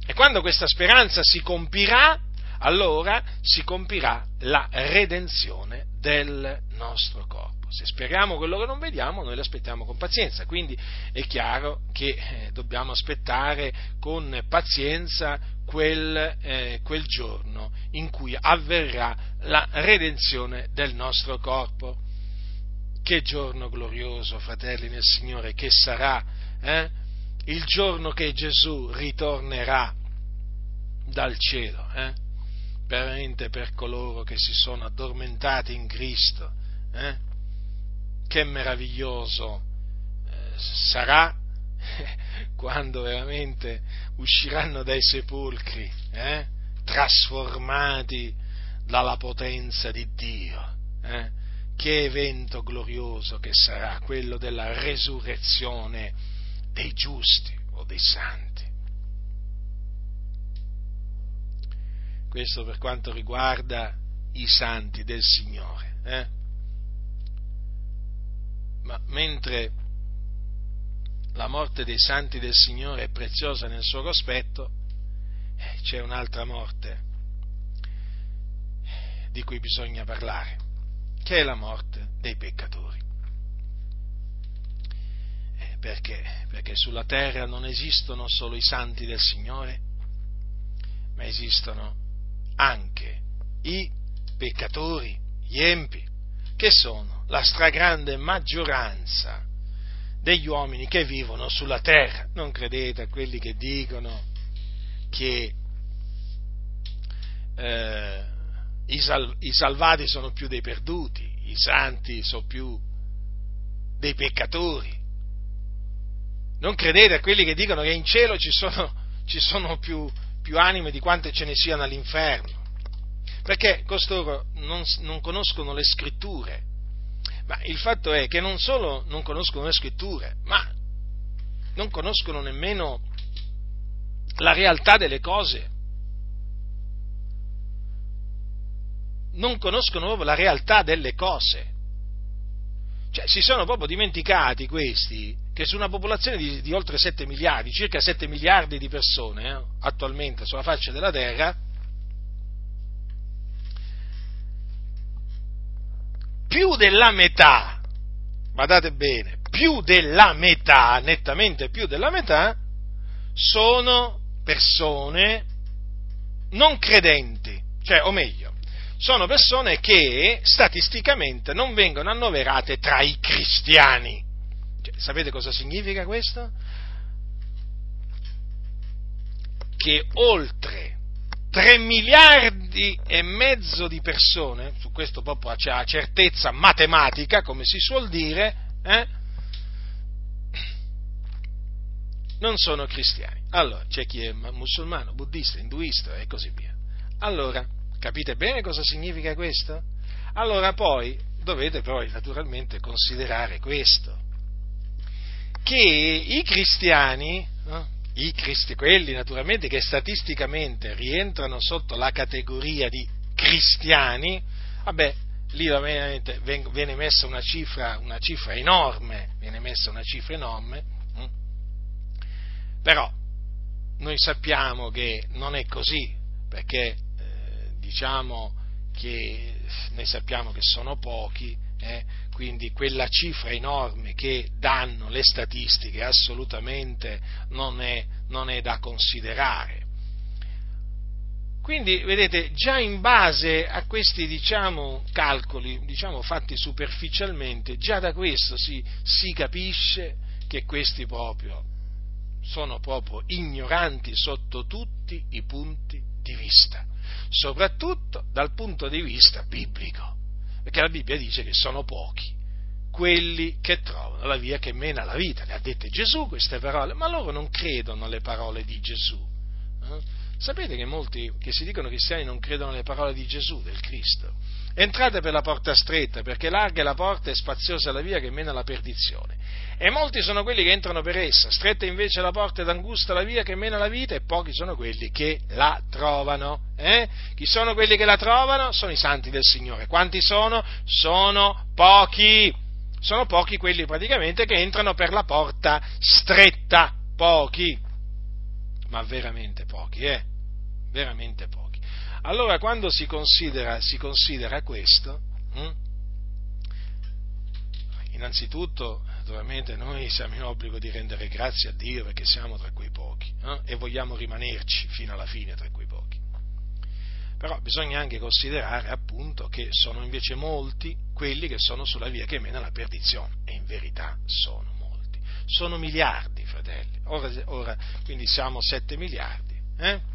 E quando questa speranza si compirà, allora si compirà la redenzione del nostro corpo. Se speriamo quello che non vediamo, noi l'aspettiamo con pazienza, quindi è chiaro che eh, dobbiamo aspettare con pazienza quel, eh, quel giorno in cui avverrà la redenzione del nostro corpo. Che giorno glorioso, fratelli nel Signore, che sarà eh? il giorno che Gesù ritornerà dal cielo. Eh? Veramente per coloro che si sono addormentati in Cristo. Eh? Che meraviglioso eh, sarà quando veramente usciranno dai sepolcri, eh? trasformati dalla potenza di Dio. Eh? Che evento glorioso che sarà quello della resurrezione dei giusti o dei santi. Questo per quanto riguarda i santi del Signore. Eh? Ma mentre la morte dei santi del Signore è preziosa nel suo cospetto, eh, c'è un'altra morte di cui bisogna parlare, che è la morte dei peccatori. Eh, perché? Perché sulla terra non esistono solo i santi del Signore, ma esistono anche i peccatori, gli empi, che sono la stragrande maggioranza degli uomini che vivono sulla terra. Non credete a quelli che dicono che eh, i, sal- i salvati sono più dei perduti, i santi sono più dei peccatori. Non credete a quelli che dicono che in cielo ci sono, ci sono più, più anime di quante ce ne siano all'inferno, perché costoro non, non conoscono le scritture, Ma il fatto è che non solo non conoscono le scritture, ma non conoscono nemmeno la realtà delle cose. Non conoscono proprio la realtà delle cose. Cioè, si sono proprio dimenticati questi che su una popolazione di, di oltre 7 miliardi, circa 7 miliardi di persone eh, attualmente sulla faccia della Terra, più della metà, badate bene, più della metà, nettamente più della metà, sono persone non credenti, cioè, o meglio, sono persone che statisticamente non vengono annoverate tra i cristiani. Cioè, sapete cosa significa questo? Che oltre 3 miliardi e mezzo di persone, su questo proprio c'è certezza matematica, come si suol dire, eh, non sono cristiani. Allora, c'è chi è musulmano, buddista, induista e così via. Allora, capite bene cosa significa questo? Allora poi dovete poi naturalmente considerare questo, che i cristiani, i cristi, quelli naturalmente che statisticamente rientrano sotto la categoria di cristiani, vabbè, lì ovviamente viene messa una cifra, una cifra enorme, viene messa una cifra enorme, hm? però noi sappiamo che non è così, perché eh, diciamo che noi sappiamo che sono pochi, eh, quindi quella cifra enorme che danno le statistiche assolutamente non è, non è da considerare. Quindi, vedete, già in base a questi diciamo, calcoli diciamo, fatti superficialmente, già da questo si, si capisce che questi proprio sono proprio ignoranti sotto tutti i punti di vista, soprattutto dal punto di vista biblico perché la Bibbia dice che sono pochi quelli che trovano la via che mena alla vita. Le ha dette Gesù queste parole, ma loro non credono alle parole di Gesù. Eh? Sapete che molti che si dicono cristiani non credono alle parole di Gesù, del Cristo. Entrate per la porta stretta, perché larga è la porta e spaziosa la via che mena alla perdizione. E molti sono quelli che entrano per essa, stretta invece la porta ed angusta la via che mena alla vita, e pochi sono quelli che la trovano. Eh? Chi sono quelli che la trovano? Sono i santi del Signore. Quanti sono? Sono pochi. Sono pochi quelli praticamente che entrano per la porta stretta. Pochi. Ma veramente pochi, eh? Veramente pochi. Allora quando si considera, si considera questo, hm? innanzitutto naturalmente noi siamo in obbligo di rendere grazie a Dio perché siamo tra quei pochi eh? e vogliamo rimanerci fino alla fine tra quei pochi. Però bisogna anche considerare appunto che sono invece molti quelli che sono sulla via che mena alla perdizione e in verità sono molti. Sono miliardi, fratelli. Ora, ora quindi siamo 7 miliardi. Eh?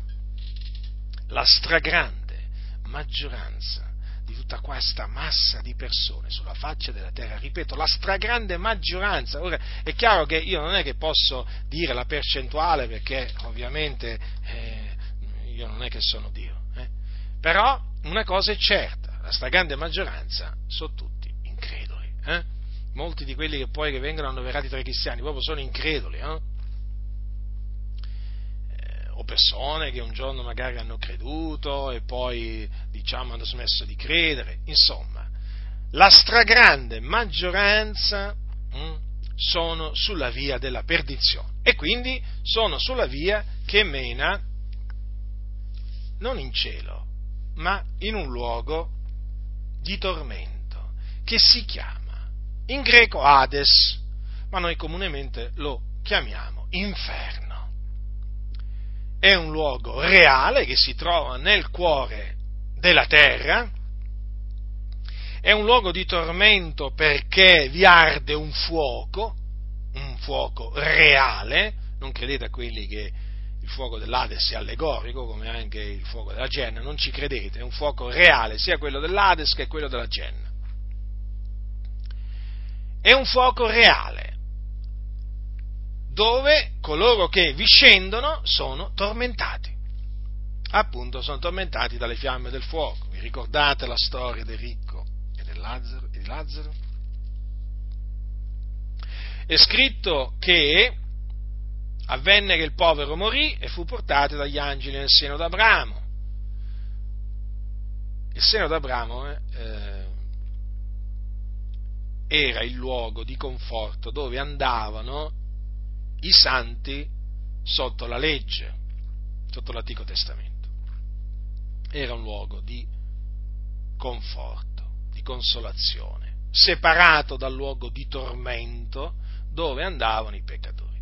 La stragrande maggioranza di tutta questa massa di persone sulla faccia della terra, ripeto, la stragrande maggioranza, ora è chiaro che io non è che posso dire la percentuale perché ovviamente eh, io non è che sono Dio, eh, però una cosa è certa, la stragrande maggioranza sono tutti increduli, eh? molti di quelli che poi che vengono annoverati tra i cristiani proprio sono increduli, eh? O persone che un giorno magari hanno creduto e poi diciamo hanno smesso di credere, insomma, la stragrande maggioranza mh, hm, sono sulla via della perdizione. E quindi sono sulla via che mena non in cielo, ma in un luogo di tormento che si chiama in greco Hades, ma noi comunemente lo chiamiamo inferno è un luogo reale che si trova nel cuore della terra, è un luogo di tormento perché vi arde un fuoco, un fuoco reale, non credete a quelli che il fuoco dell'Ades è allegorico, come anche il fuoco della Genna, non ci credete, è un fuoco reale, sia quello dell'Ades che quello della Genna. È un fuoco reale, dove coloro che vi scendono sono tormentati. Appunto, sono tormentati dalle fiamme del fuoco. Vi ricordate la storia del ricco e, del Lazzaro, e di Lazzaro? è scritto che avvenne che il povero morì e fu portato dagli angeli nel seno d'Abramo. Il seno d'Abramo eh, era il luogo di conforto dove andavano i santi sotto la legge, sotto l'Antico Testamento. Era un luogo di conforto, di consolazione, separato dal luogo di tormento dove andavano i peccatori.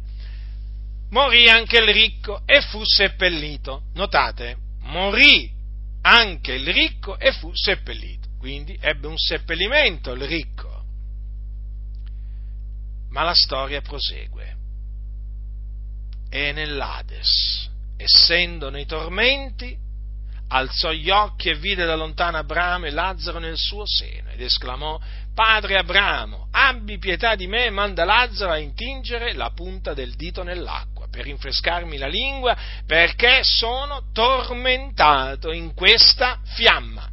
Morì anche il ricco e fu seppellito. Notate, morì anche il ricco e fu seppellito. Quindi ebbe un seppellimento il ricco. Ma la storia prosegue. E nell'Ades, essendo nei tormenti, alzò gli occhi e vide da lontano Abramo e Lazzaro nel suo seno ed esclamò, Padre Abramo, abbi pietà di me e manda Lazzaro a intingere la punta del dito nell'acqua per rinfrescarmi la lingua perché sono tormentato in questa fiamma.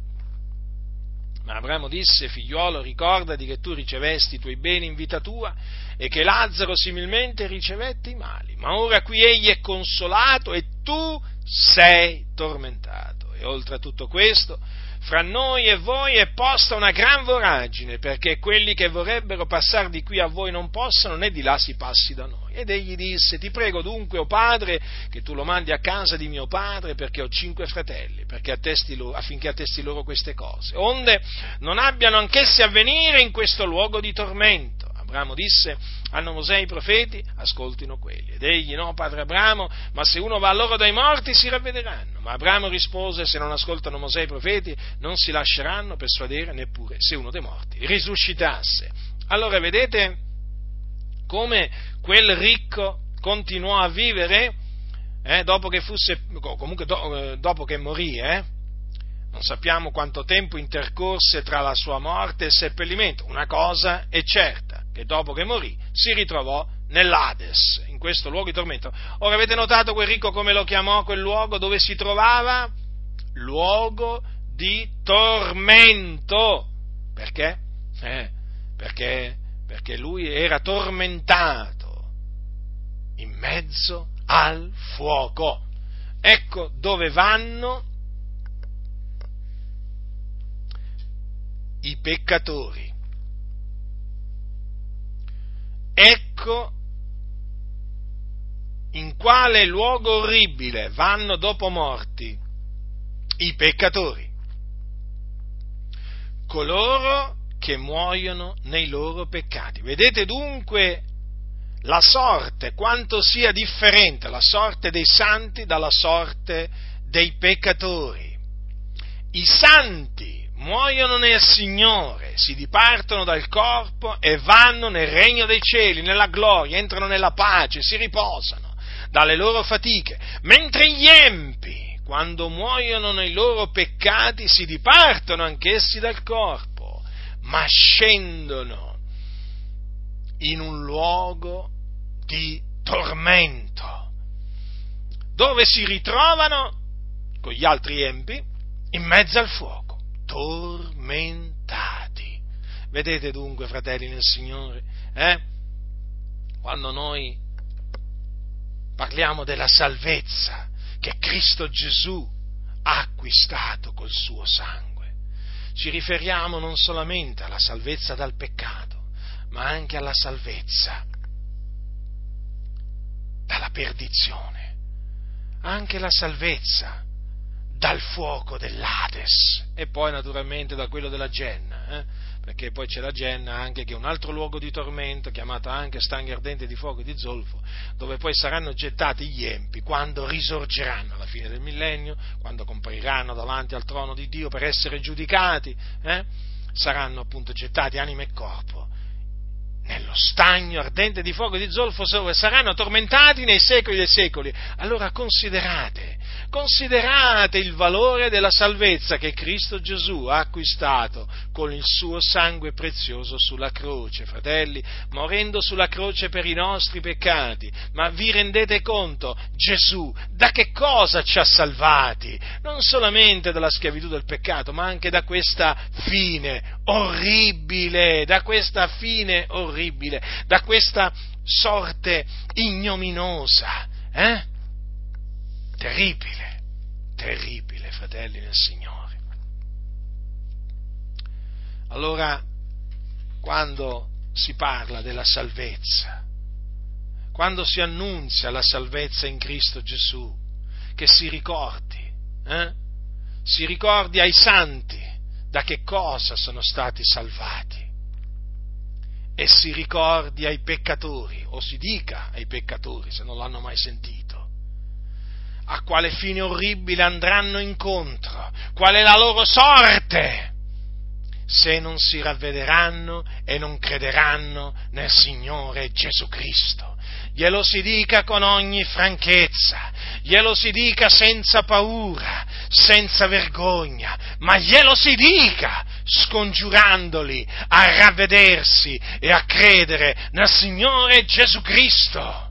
Ma Abramo disse, figliuolo, ricordati che tu ricevesti i tuoi beni in vita tua e che Lazzaro similmente ricevette i mali, ma ora qui egli è consolato e tu sei tormentato. E oltre a tutto questo, fra noi e voi è posta una gran voragine, perché quelli che vorrebbero passare di qui a voi non possano, né di là si passi da noi. Ed egli disse, ti prego dunque, o oh padre, che tu lo mandi a casa di mio padre, perché ho cinque fratelli, attesti loro, affinché attesti loro queste cose, onde non abbiano anch'essi a venire in questo luogo di tormento Abramo disse, hanno Mosè i profeti, ascoltino quelli. Ed egli, no, padre Abramo, ma se uno va loro dai morti si ravvederanno. Ma Abramo rispose, se non ascoltano Mosè i profeti, non si lasceranno persuadere neppure se uno dei morti risuscitasse. Allora vedete come quel ricco continuò a vivere eh, dopo che fosse, comunque do, eh, dopo che morì, eh? Non sappiamo quanto tempo intercorse tra la sua morte e il seppellimento. Una cosa è certa, che dopo che morì si ritrovò nell'Ades, in questo luogo di tormento. Ora avete notato quel ricco come lo chiamò quel luogo dove si trovava? Luogo di tormento. Perché? Eh, perché? Perché lui era tormentato in mezzo al fuoco. Ecco dove vanno i peccatori. Ecco in quale luogo orribile vanno dopo morti i peccatori, coloro che muoiono nei loro peccati. Vedete dunque la sorte, quanto sia differente la sorte dei santi dalla sorte dei peccatori. I santi muoiono nel Signore, si dipartono dal corpo e vanno nel regno dei cieli, nella gloria, entrano nella pace, si riposano dalle loro fatiche, mentre gli empi, quando muoiono nei loro peccati, si dipartono anch'essi dal corpo, ma scendono in un luogo di tormento, dove si ritrovano con gli altri empi in mezzo al fuoco tormentati. Vedete dunque, fratelli nel Signore, eh? quando noi parliamo della salvezza che Cristo Gesù ha acquistato col suo sangue, ci riferiamo non solamente alla salvezza dal peccato, ma anche alla salvezza dalla perdizione, anche la salvezza dal fuoco dell'Ades e poi naturalmente da quello della Genna, eh? perché poi c'è la Genna anche che è un altro luogo di tormento chiamato anche stanghe ardente di fuoco e di zolfo, dove poi saranno gettati gli empi quando risorgeranno alla fine del millennio, quando compariranno davanti al trono di Dio per essere giudicati, eh? saranno appunto gettati anima e corpo nello stagno ardente di fuoco e di zolfo saranno tormentati nei secoli dei secoli. Allora considerate, considerate il valore della salvezza che Cristo Gesù ha acquistato con il suo sangue prezioso sulla croce, fratelli, morendo sulla croce per i nostri peccati. Ma vi rendete conto, Gesù, da che cosa ci ha salvati? Non solamente dalla schiavitù del peccato, ma anche da questa fine orribile, da questa fine orribile da questa sorte ignominosa. Eh? Terribile, terribile, fratelli del Signore. Allora, quando si parla della salvezza, quando si annunzia la salvezza in Cristo Gesù, che si ricordi, eh? si ricordi ai santi da che cosa sono stati salvati e si ricordi ai peccatori, o si dica ai peccatori se non l'hanno mai sentito, a quale fine orribile andranno incontro, qual è la loro sorte? Se non si ravvederanno e non crederanno nel Signore Gesù Cristo. Glielo si dica con ogni franchezza, glielo si dica senza paura, senza vergogna, ma glielo si dica scongiurandoli a ravvedersi e a credere nel Signore Gesù Cristo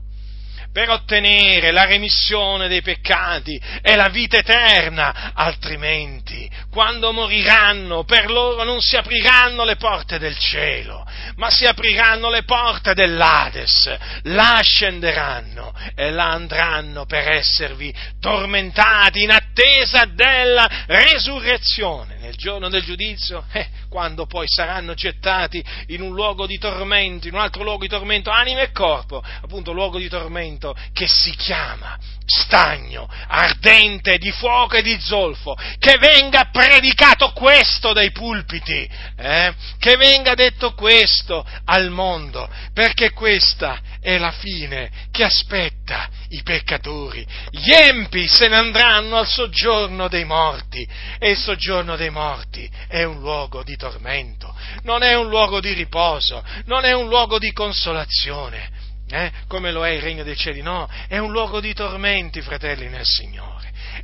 per ottenere la remissione dei peccati e la vita eterna, altrimenti, quando moriranno, per loro non si apriranno le porte del cielo, ma si apriranno le porte dell'Ades, là scenderanno e là andranno per esservi tormentati in attesa della resurrezione nel giorno del giudizio, eh, quando poi saranno gettati in un luogo di tormento, in un altro luogo di tormento, anima e corpo, appunto luogo di tormento che si chiama stagno, ardente di fuoco e di zolfo, che venga predicato questo dai pulpiti, eh? che venga detto questo al mondo, perché questa è la fine che aspetta i peccatori. Gli empi se ne andranno al soggiorno dei morti e il soggiorno dei morti è un luogo di tormento, non è un luogo di riposo, non è un luogo di consolazione eh? come lo è il regno dei cieli, no, è un luogo di tormenti, fratelli nel Signore.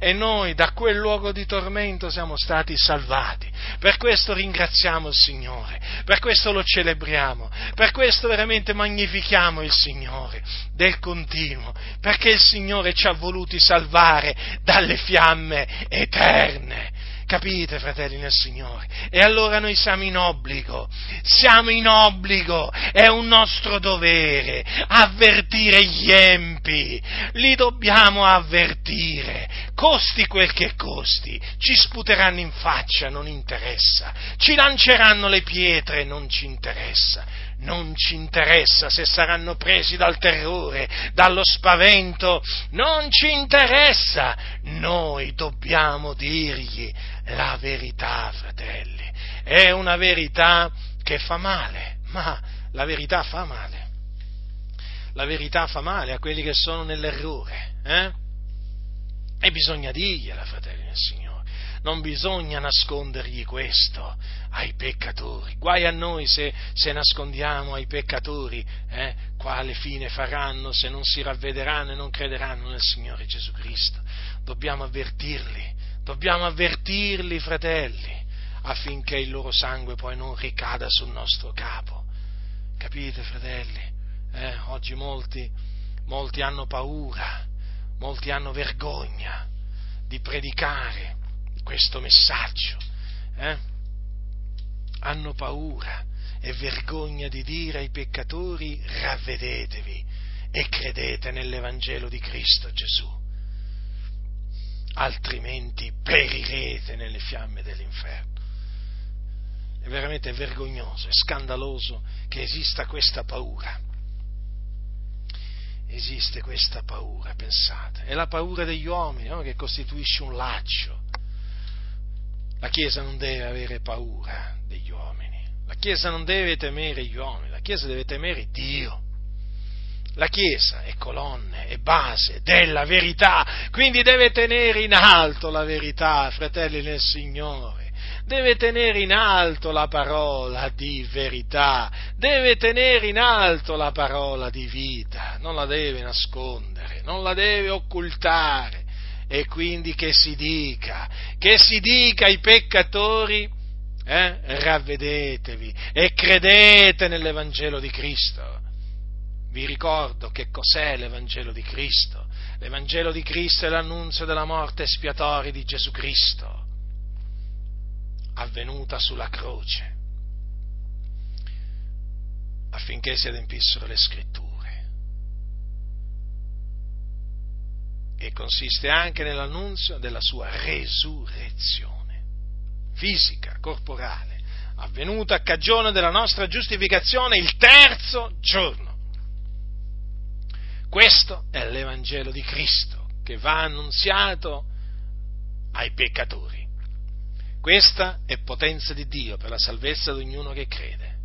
E noi da quel luogo di tormento siamo stati salvati. Per questo ringraziamo il Signore, per questo lo celebriamo, per questo veramente magnifichiamo il Signore del continuo, perché il Signore ci ha voluti salvare dalle fiamme eterne Capite, fratelli nel Signore? E allora noi siamo in obbligo, siamo in obbligo, è un nostro dovere avvertire gli empi, li dobbiamo avvertire, costi quel che costi, ci sputeranno in faccia, non interessa, ci lanceranno le pietre, non ci interessa, non ci interessa se saranno presi dal terrore, dallo spavento, non ci interessa, noi dobbiamo dirgli la verità, fratelli. È una verità che fa male, ma la verità fa male. La verità fa male a quelli che sono nell'errore. Eh? E bisogna dirgliela, fratelli del Signore. Non bisogna nascondergli questo ai peccatori. Guai a noi se, se nascondiamo ai peccatori eh, quale fine faranno se non si ravvederanno e non crederanno nel Signore Gesù Cristo. Dobbiamo avvertirli Dobbiamo avvertirli, fratelli, affinché il loro sangue poi non ricada sul nostro capo. Capite, fratelli? Eh, oggi molti, molti hanno paura, molti hanno vergogna di predicare questo messaggio. Eh? Hanno paura e vergogna di dire ai peccatori ravvedetevi e credete nell'Evangelo di Cristo Gesù altrimenti perirete nelle fiamme dell'inferno. È veramente vergognoso, è scandaloso che esista questa paura. Esiste questa paura, pensate. È la paura degli uomini no? che costituisce un laccio. La Chiesa non deve avere paura degli uomini. La Chiesa non deve temere gli uomini, la Chiesa deve temere Dio. La Chiesa è colonna, è base della verità, quindi deve tenere in alto la verità, fratelli nel Signore deve tenere in alto la parola di verità, deve tenere in alto la parola di vita, non la deve nascondere, non la deve occultare. E quindi che si dica, che si dica ai peccatori, eh, ravvedetevi e credete nell'Evangelo di Cristo vi ricordo che cos'è l'Evangelo di Cristo. L'Evangelo di Cristo è l'annunzio della morte espiatoria di Gesù Cristo, avvenuta sulla croce. affinché si adempissero le scritture. E consiste anche nell'annunzio della sua resurrezione fisica, corporale, avvenuta a cagione della nostra giustificazione il terzo giorno. Questo è l'Evangelo di Cristo che va annunziato ai peccatori. Questa è potenza di Dio per la salvezza di ognuno che crede.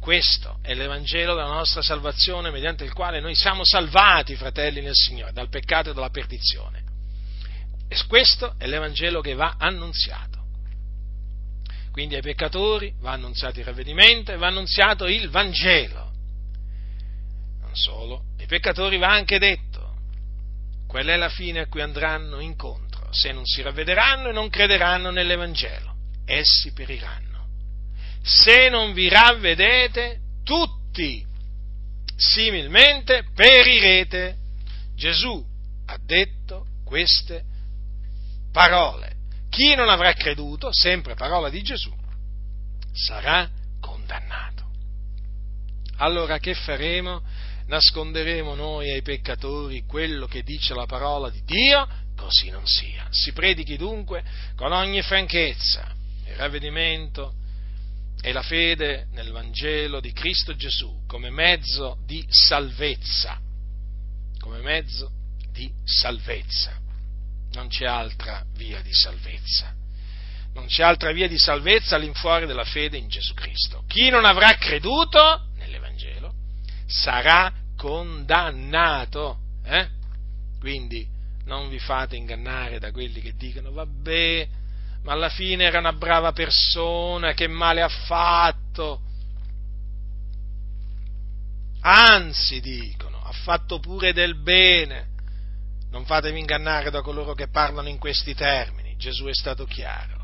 Questo è l'Evangelo della nostra salvazione mediante il quale noi siamo salvati, fratelli nel Signore, dal peccato e dalla perdizione. E questo è l'Evangelo che va annunziato. Quindi ai peccatori va annunziato il ravvedimento e va annunziato il Vangelo. Non solo, peccatori va anche detto qual è la fine a cui andranno incontro, se non si ravvederanno e non crederanno nell'Evangelo. Essi periranno. Se non vi ravvedete, tutti similmente perirete. Gesù ha detto queste parole chi non avrà creduto, sempre parola di Gesù, sarà condannato. Allora che faremo? Nasconderemo noi ai peccatori quello che dice la parola di Dio? Così non sia. Si predichi dunque con ogni franchezza il ravvedimento e la fede nel Vangelo di Cristo Gesù come mezzo di salvezza. Come mezzo di salvezza non c'è altra via di salvezza. Non c'è altra via di salvezza all'infuori della fede in Gesù Cristo. Chi non avrà creduto sarà condannato. Eh? Quindi non vi fate ingannare da quelli che dicono vabbè, ma alla fine era una brava persona, che male ha fatto. Anzi, dicono, ha fatto pure del bene. Non fatevi ingannare da coloro che parlano in questi termini. Gesù è stato chiaro.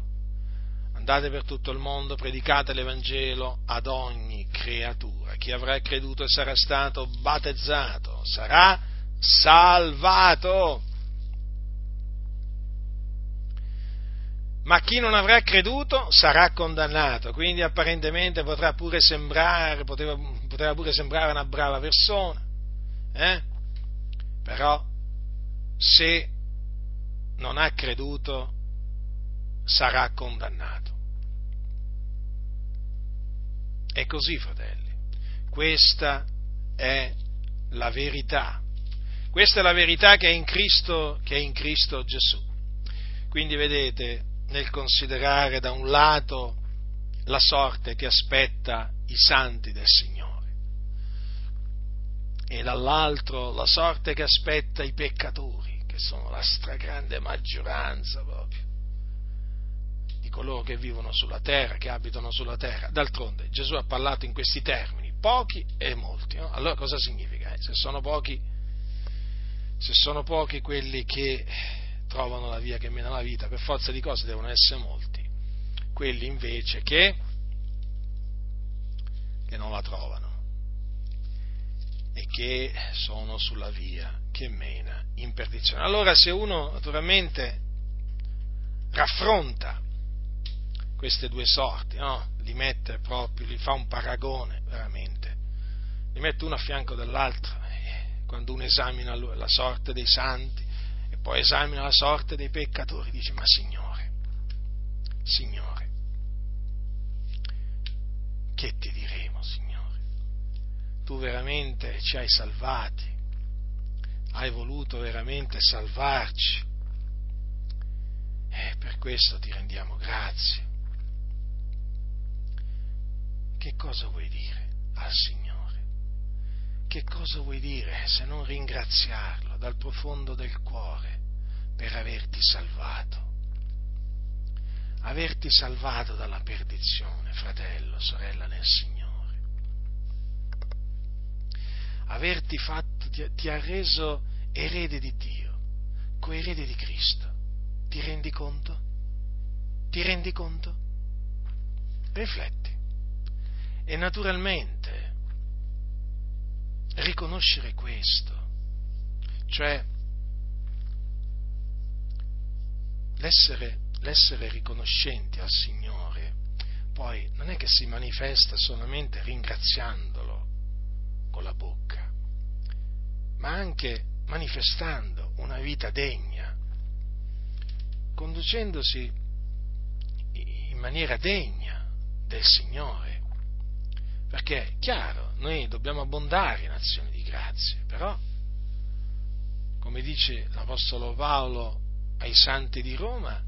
Andate per tutto il mondo, predicate l'Evangelo ad ogni creatura. Chi avrà creduto e sarà stato battezzato sarà salvato. Ma chi non avrà creduto sarà condannato, quindi apparentemente potrà pure sembrare, poteva, poteva pure sembrare una brava persona, eh? però se non ha creduto sarà condannato. È così, fratelli. Questa è la verità. Questa è la verità che è in Cristo, è in Cristo Gesù. Quindi vedete, nel considerare da un lato la sorte che aspetta i santi del Signore, e dall'altro la sorte che aspetta i peccatori, che sono la stragrande maggioranza proprio coloro che vivono sulla terra, che abitano sulla terra. D'altronde Gesù ha parlato in questi termini, pochi e molti. No? Allora cosa significa? Eh, se sono pochi, se sono pochi quelli che trovano la via che mena la vita, per forza di cose devono essere molti. Quelli invece che, che non la trovano e che sono sulla via che mena in perdizione. Allora se uno naturalmente raffronta queste due sorti, no? li mette proprio, li fa un paragone veramente, li mette uno a fianco dell'altro, quando uno esamina la sorte dei santi e poi esamina la sorte dei peccatori, dice ma Signore, Signore, che ti diremo Signore? tu veramente ci hai salvati, hai voluto veramente salvarci e per questo ti rendiamo grazie. Che cosa vuoi dire al Signore? Che cosa vuoi dire se non ringraziarlo dal profondo del cuore per averti salvato? Averti salvato dalla perdizione, fratello, sorella nel Signore averti fatto, ti, ti ha reso erede di Dio, coerede di Cristo. Ti rendi conto? Ti rendi conto? Rifletti. E naturalmente riconoscere questo, cioè l'essere, l'essere riconoscenti al Signore, poi non è che si manifesta solamente ringraziandolo, con la bocca, ma anche manifestando una vita degna, conducendosi in maniera degna del Signore. Perché chiaro, noi dobbiamo abbondare in azioni di grazie, però, come dice l'Apostolo Paolo ai santi di Roma,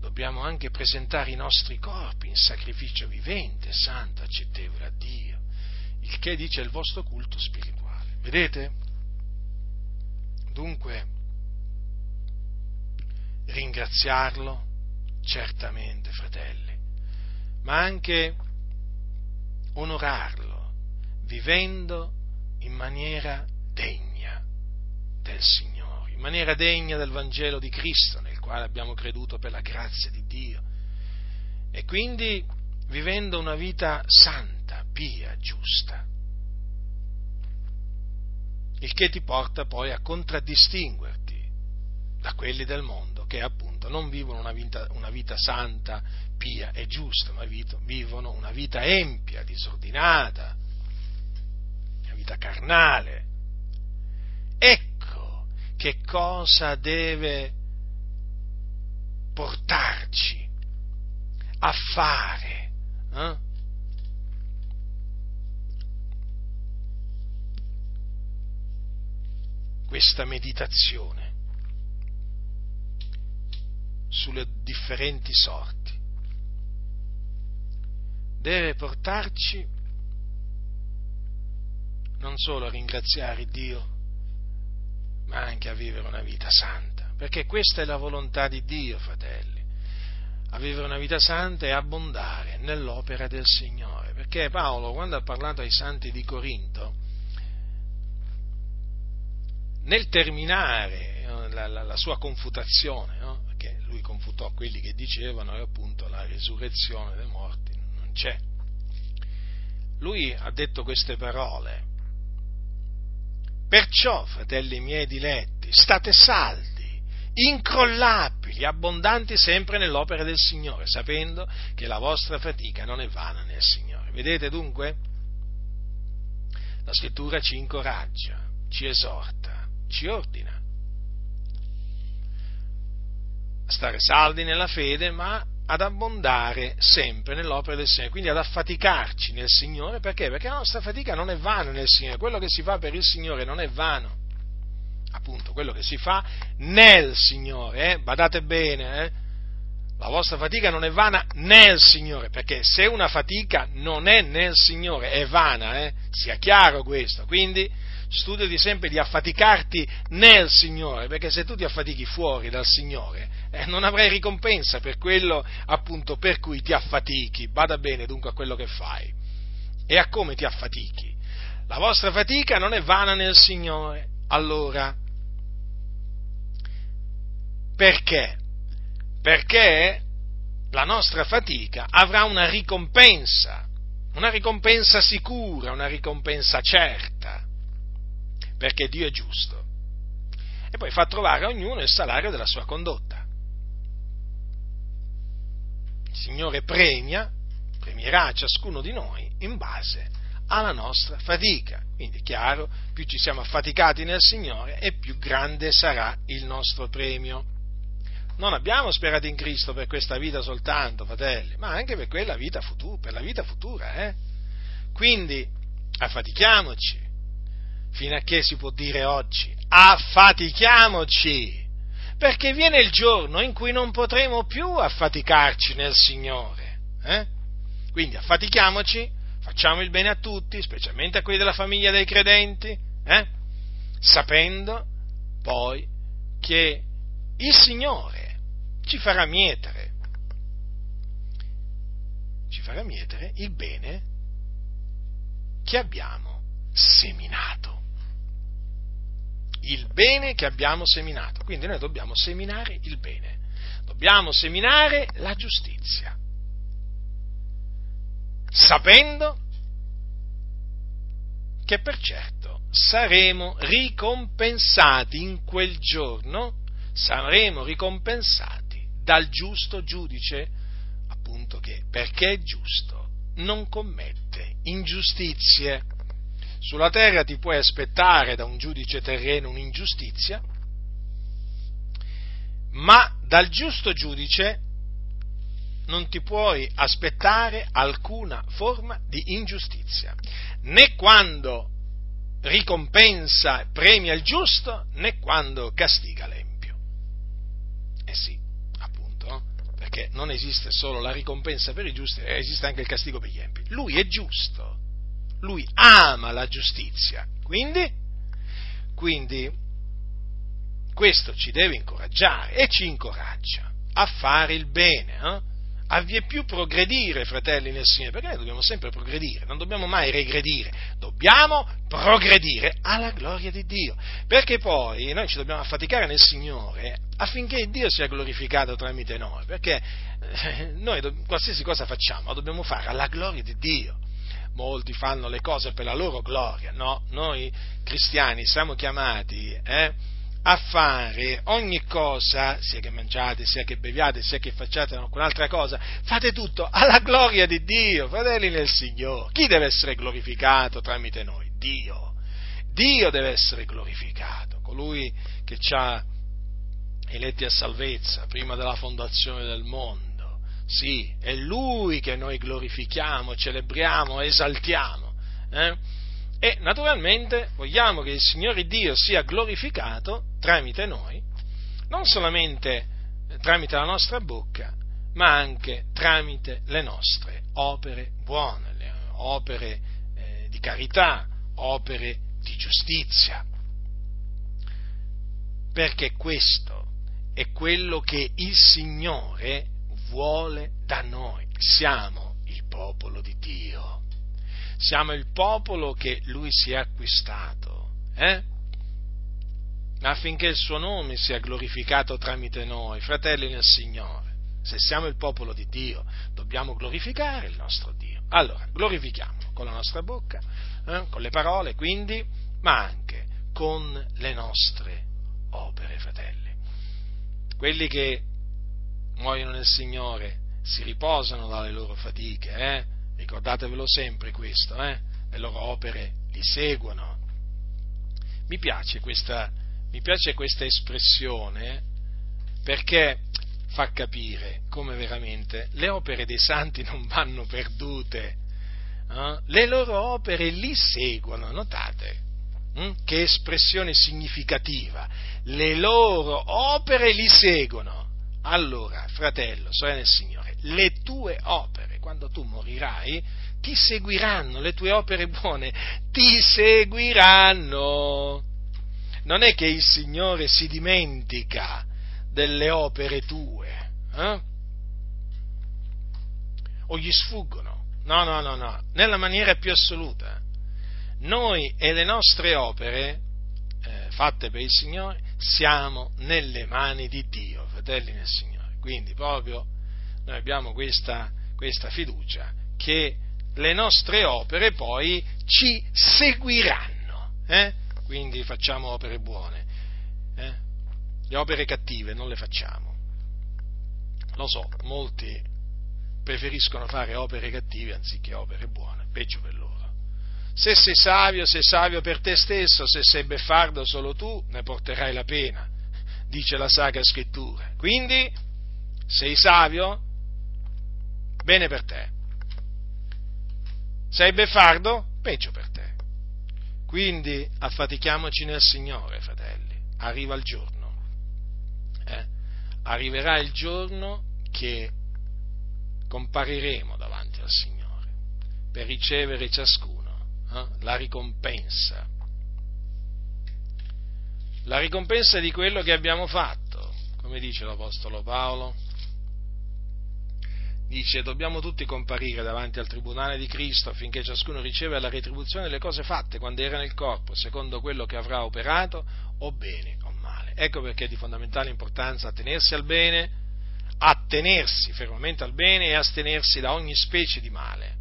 dobbiamo anche presentare i nostri corpi in sacrificio vivente, santo, accettevole a Dio, il che dice il vostro culto spirituale. Vedete? Dunque, ringraziarlo, certamente, fratelli, ma anche onorarlo, vivendo in maniera degna del Signore, in maniera degna del Vangelo di Cristo, nel quale abbiamo creduto per la grazia di Dio. E quindi vivendo una vita santa, pia, giusta. Il che ti porta poi a contraddistinguerti da quelli del mondo che appunto non vivono una vita, una vita santa, pia e giusta, ma vivono una vita empia, disordinata, una vita carnale. Ecco che cosa deve portarci a fare. Eh? Questa meditazione sulle differenti sorti. Deve portarci non solo a ringraziare Dio, ma anche a vivere una vita santa, perché questa è la volontà di Dio, fratelli, a vivere una vita santa e abbondare nell'opera del Signore, perché Paolo, quando ha parlato ai santi di Corinto, nel terminare eh, la, la, la sua confutazione, no? perché lui confutò quelli che dicevano appunto la risurrezione dei morti c'è. Lui ha detto queste parole. Perciò, fratelli miei diletti, state saldi, incrollabili, abbondanti sempre nell'opera del Signore, sapendo che la vostra fatica non è vana nel Signore. Vedete dunque? La scrittura ci incoraggia, ci esorta, ci ordina a stare saldi nella fede, ma ad abbondare sempre nell'opera del Signore, quindi ad affaticarci nel Signore, perché? Perché la nostra fatica non è vana nel Signore, quello che si fa per il Signore non è vano, appunto, quello che si fa nel Signore, eh? badate bene, eh? la vostra fatica non è vana nel Signore, perché se una fatica non è nel Signore è vana, eh? sia chiaro questo, quindi studiati sempre di affaticarti nel Signore, perché se tu ti affatichi fuori dal Signore, eh, non avrai ricompensa per quello appunto per cui ti affatichi. Bada bene dunque a quello che fai e a come ti affatichi. La vostra fatica non è vana nel Signore. Allora, perché? Perché la nostra fatica avrà una ricompensa, una ricompensa sicura, una ricompensa certa perché Dio è giusto. E poi fa trovare a ognuno il salario della sua condotta. Il Signore premia, premierà ciascuno di noi in base alla nostra fatica. Quindi è chiaro, più ci siamo affaticati nel Signore e più grande sarà il nostro premio. Non abbiamo sperato in Cristo per questa vita soltanto, fratelli, ma anche per quella vita futura, per la vita futura, eh? Quindi affatichiamoci, fino a che si può dire oggi, affatichiamoci, perché viene il giorno in cui non potremo più affaticarci nel Signore. Eh? Quindi affatichiamoci, facciamo il bene a tutti, specialmente a quelli della famiglia dei credenti, eh? sapendo poi che il Signore ci farà mietere, ci farà mietere il bene che abbiamo seminato il bene che abbiamo seminato. Quindi noi dobbiamo seminare il bene, dobbiamo seminare la giustizia, sapendo che per certo saremo ricompensati in quel giorno, saremo ricompensati dal giusto giudice, appunto che perché è giusto non commette ingiustizie. Sulla terra ti puoi aspettare da un giudice terreno un'ingiustizia, ma dal giusto giudice non ti puoi aspettare alcuna forma di ingiustizia, né quando ricompensa e premia il giusto, né quando castiga l'empio. Eh sì, appunto, perché non esiste solo la ricompensa per i giusti, esiste anche il castigo per gli empi. Lui è giusto, lui ama la giustizia, quindi, quindi questo ci deve incoraggiare e ci incoraggia a fare il bene. Eh? a vie più progredire, fratelli nel Signore, perché noi dobbiamo sempre progredire, non dobbiamo mai regredire, dobbiamo progredire alla gloria di Dio, perché poi noi ci dobbiamo affaticare nel Signore affinché Dio sia glorificato tramite noi, perché eh, noi qualsiasi cosa facciamo la dobbiamo fare alla gloria di Dio. Molti fanno le cose per la loro gloria, no? Noi cristiani siamo chiamati eh, a fare ogni cosa, sia che mangiate, sia che beviate, sia che facciate alcun'altra cosa, fate tutto alla gloria di Dio, fratelli nel Signore. Chi deve essere glorificato tramite noi? Dio. Dio deve essere glorificato, colui che ci ha eletti a salvezza prima della fondazione del mondo. Sì, è Lui che noi glorifichiamo, celebriamo, esaltiamo. Eh? E naturalmente vogliamo che il Signore Dio sia glorificato tramite noi, non solamente tramite la nostra bocca, ma anche tramite le nostre opere buone, le opere eh, di carità, opere di giustizia. Perché questo è quello che il Signore vuole da noi. Siamo il popolo di Dio siamo il popolo che lui si è acquistato, eh? affinché il suo nome sia glorificato tramite noi, fratelli nel Signore. Se siamo il popolo di Dio, dobbiamo glorificare il nostro Dio. Allora, glorifichiamo con la nostra bocca, eh? con le parole, quindi, ma anche con le nostre opere, fratelli. Quelli che muoiono nel Signore si riposano dalle loro fatiche, eh? Ricordatevelo sempre questo, eh? le loro opere li seguono. Mi piace questa, mi piace questa espressione perché fa capire come veramente le opere dei santi non vanno perdute. Eh? Le loro opere li seguono, notate? Hm? Che espressione significativa. Le loro opere li seguono. Allora, fratello, sorella del Signore, le tue opere, quando tu morirai, ti seguiranno, le tue opere buone ti seguiranno. Non è che il Signore si dimentica delle opere tue, eh? o gli sfuggono. No, no, no, no, nella maniera più assoluta. Noi e le nostre opere, eh, fatte per il Signore, siamo nelle mani di Dio, fratelli nel Signore. Quindi proprio noi abbiamo questa, questa fiducia che le nostre opere poi ci seguiranno. Eh? Quindi facciamo opere buone. Eh? Le opere cattive non le facciamo. Lo so, molti preferiscono fare opere cattive anziché opere buone, peggio per loro. Se sei savio, sei savio per te stesso, se sei beffardo solo tu, ne porterai la pena, dice la Sacra Scrittura. Quindi, sei savio, bene per te. Sei beffardo? Peggio per te. Quindi affatichiamoci nel Signore, fratelli. Arriva il giorno. Eh? Arriverà il giorno che compariremo davanti al Signore per ricevere ciascuno eh? la ricompensa. La ricompensa di quello che abbiamo fatto, come dice l'Apostolo Paolo dice dobbiamo tutti comparire davanti al tribunale di Cristo affinché ciascuno riceva la retribuzione delle cose fatte quando era nel corpo, secondo quello che avrà operato, o bene o male. Ecco perché è di fondamentale importanza attenersi al bene, attenersi fermamente al bene e astenersi da ogni specie di male.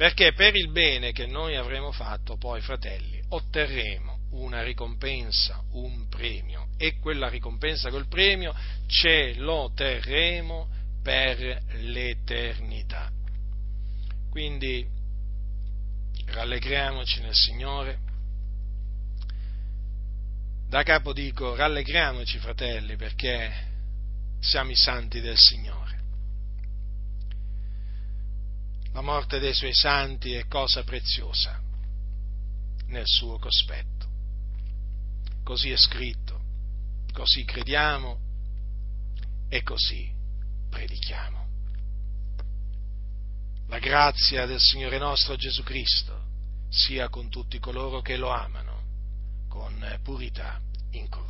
Perché per il bene che noi avremo fatto, poi, fratelli, otterremo una ricompensa, un premio, e quella ricompensa, quel premio, ce lo terremo per l'eternità. Quindi rallegriamoci nel Signore. Da capo dico rallegriamoci fratelli perché siamo i santi del Signore. La morte dei suoi santi è cosa preziosa nel suo cospetto. Così è scritto, così crediamo e così predichiamo. La grazia del Signore nostro Gesù Cristo sia con tutti coloro che lo amano con purità incorrotta.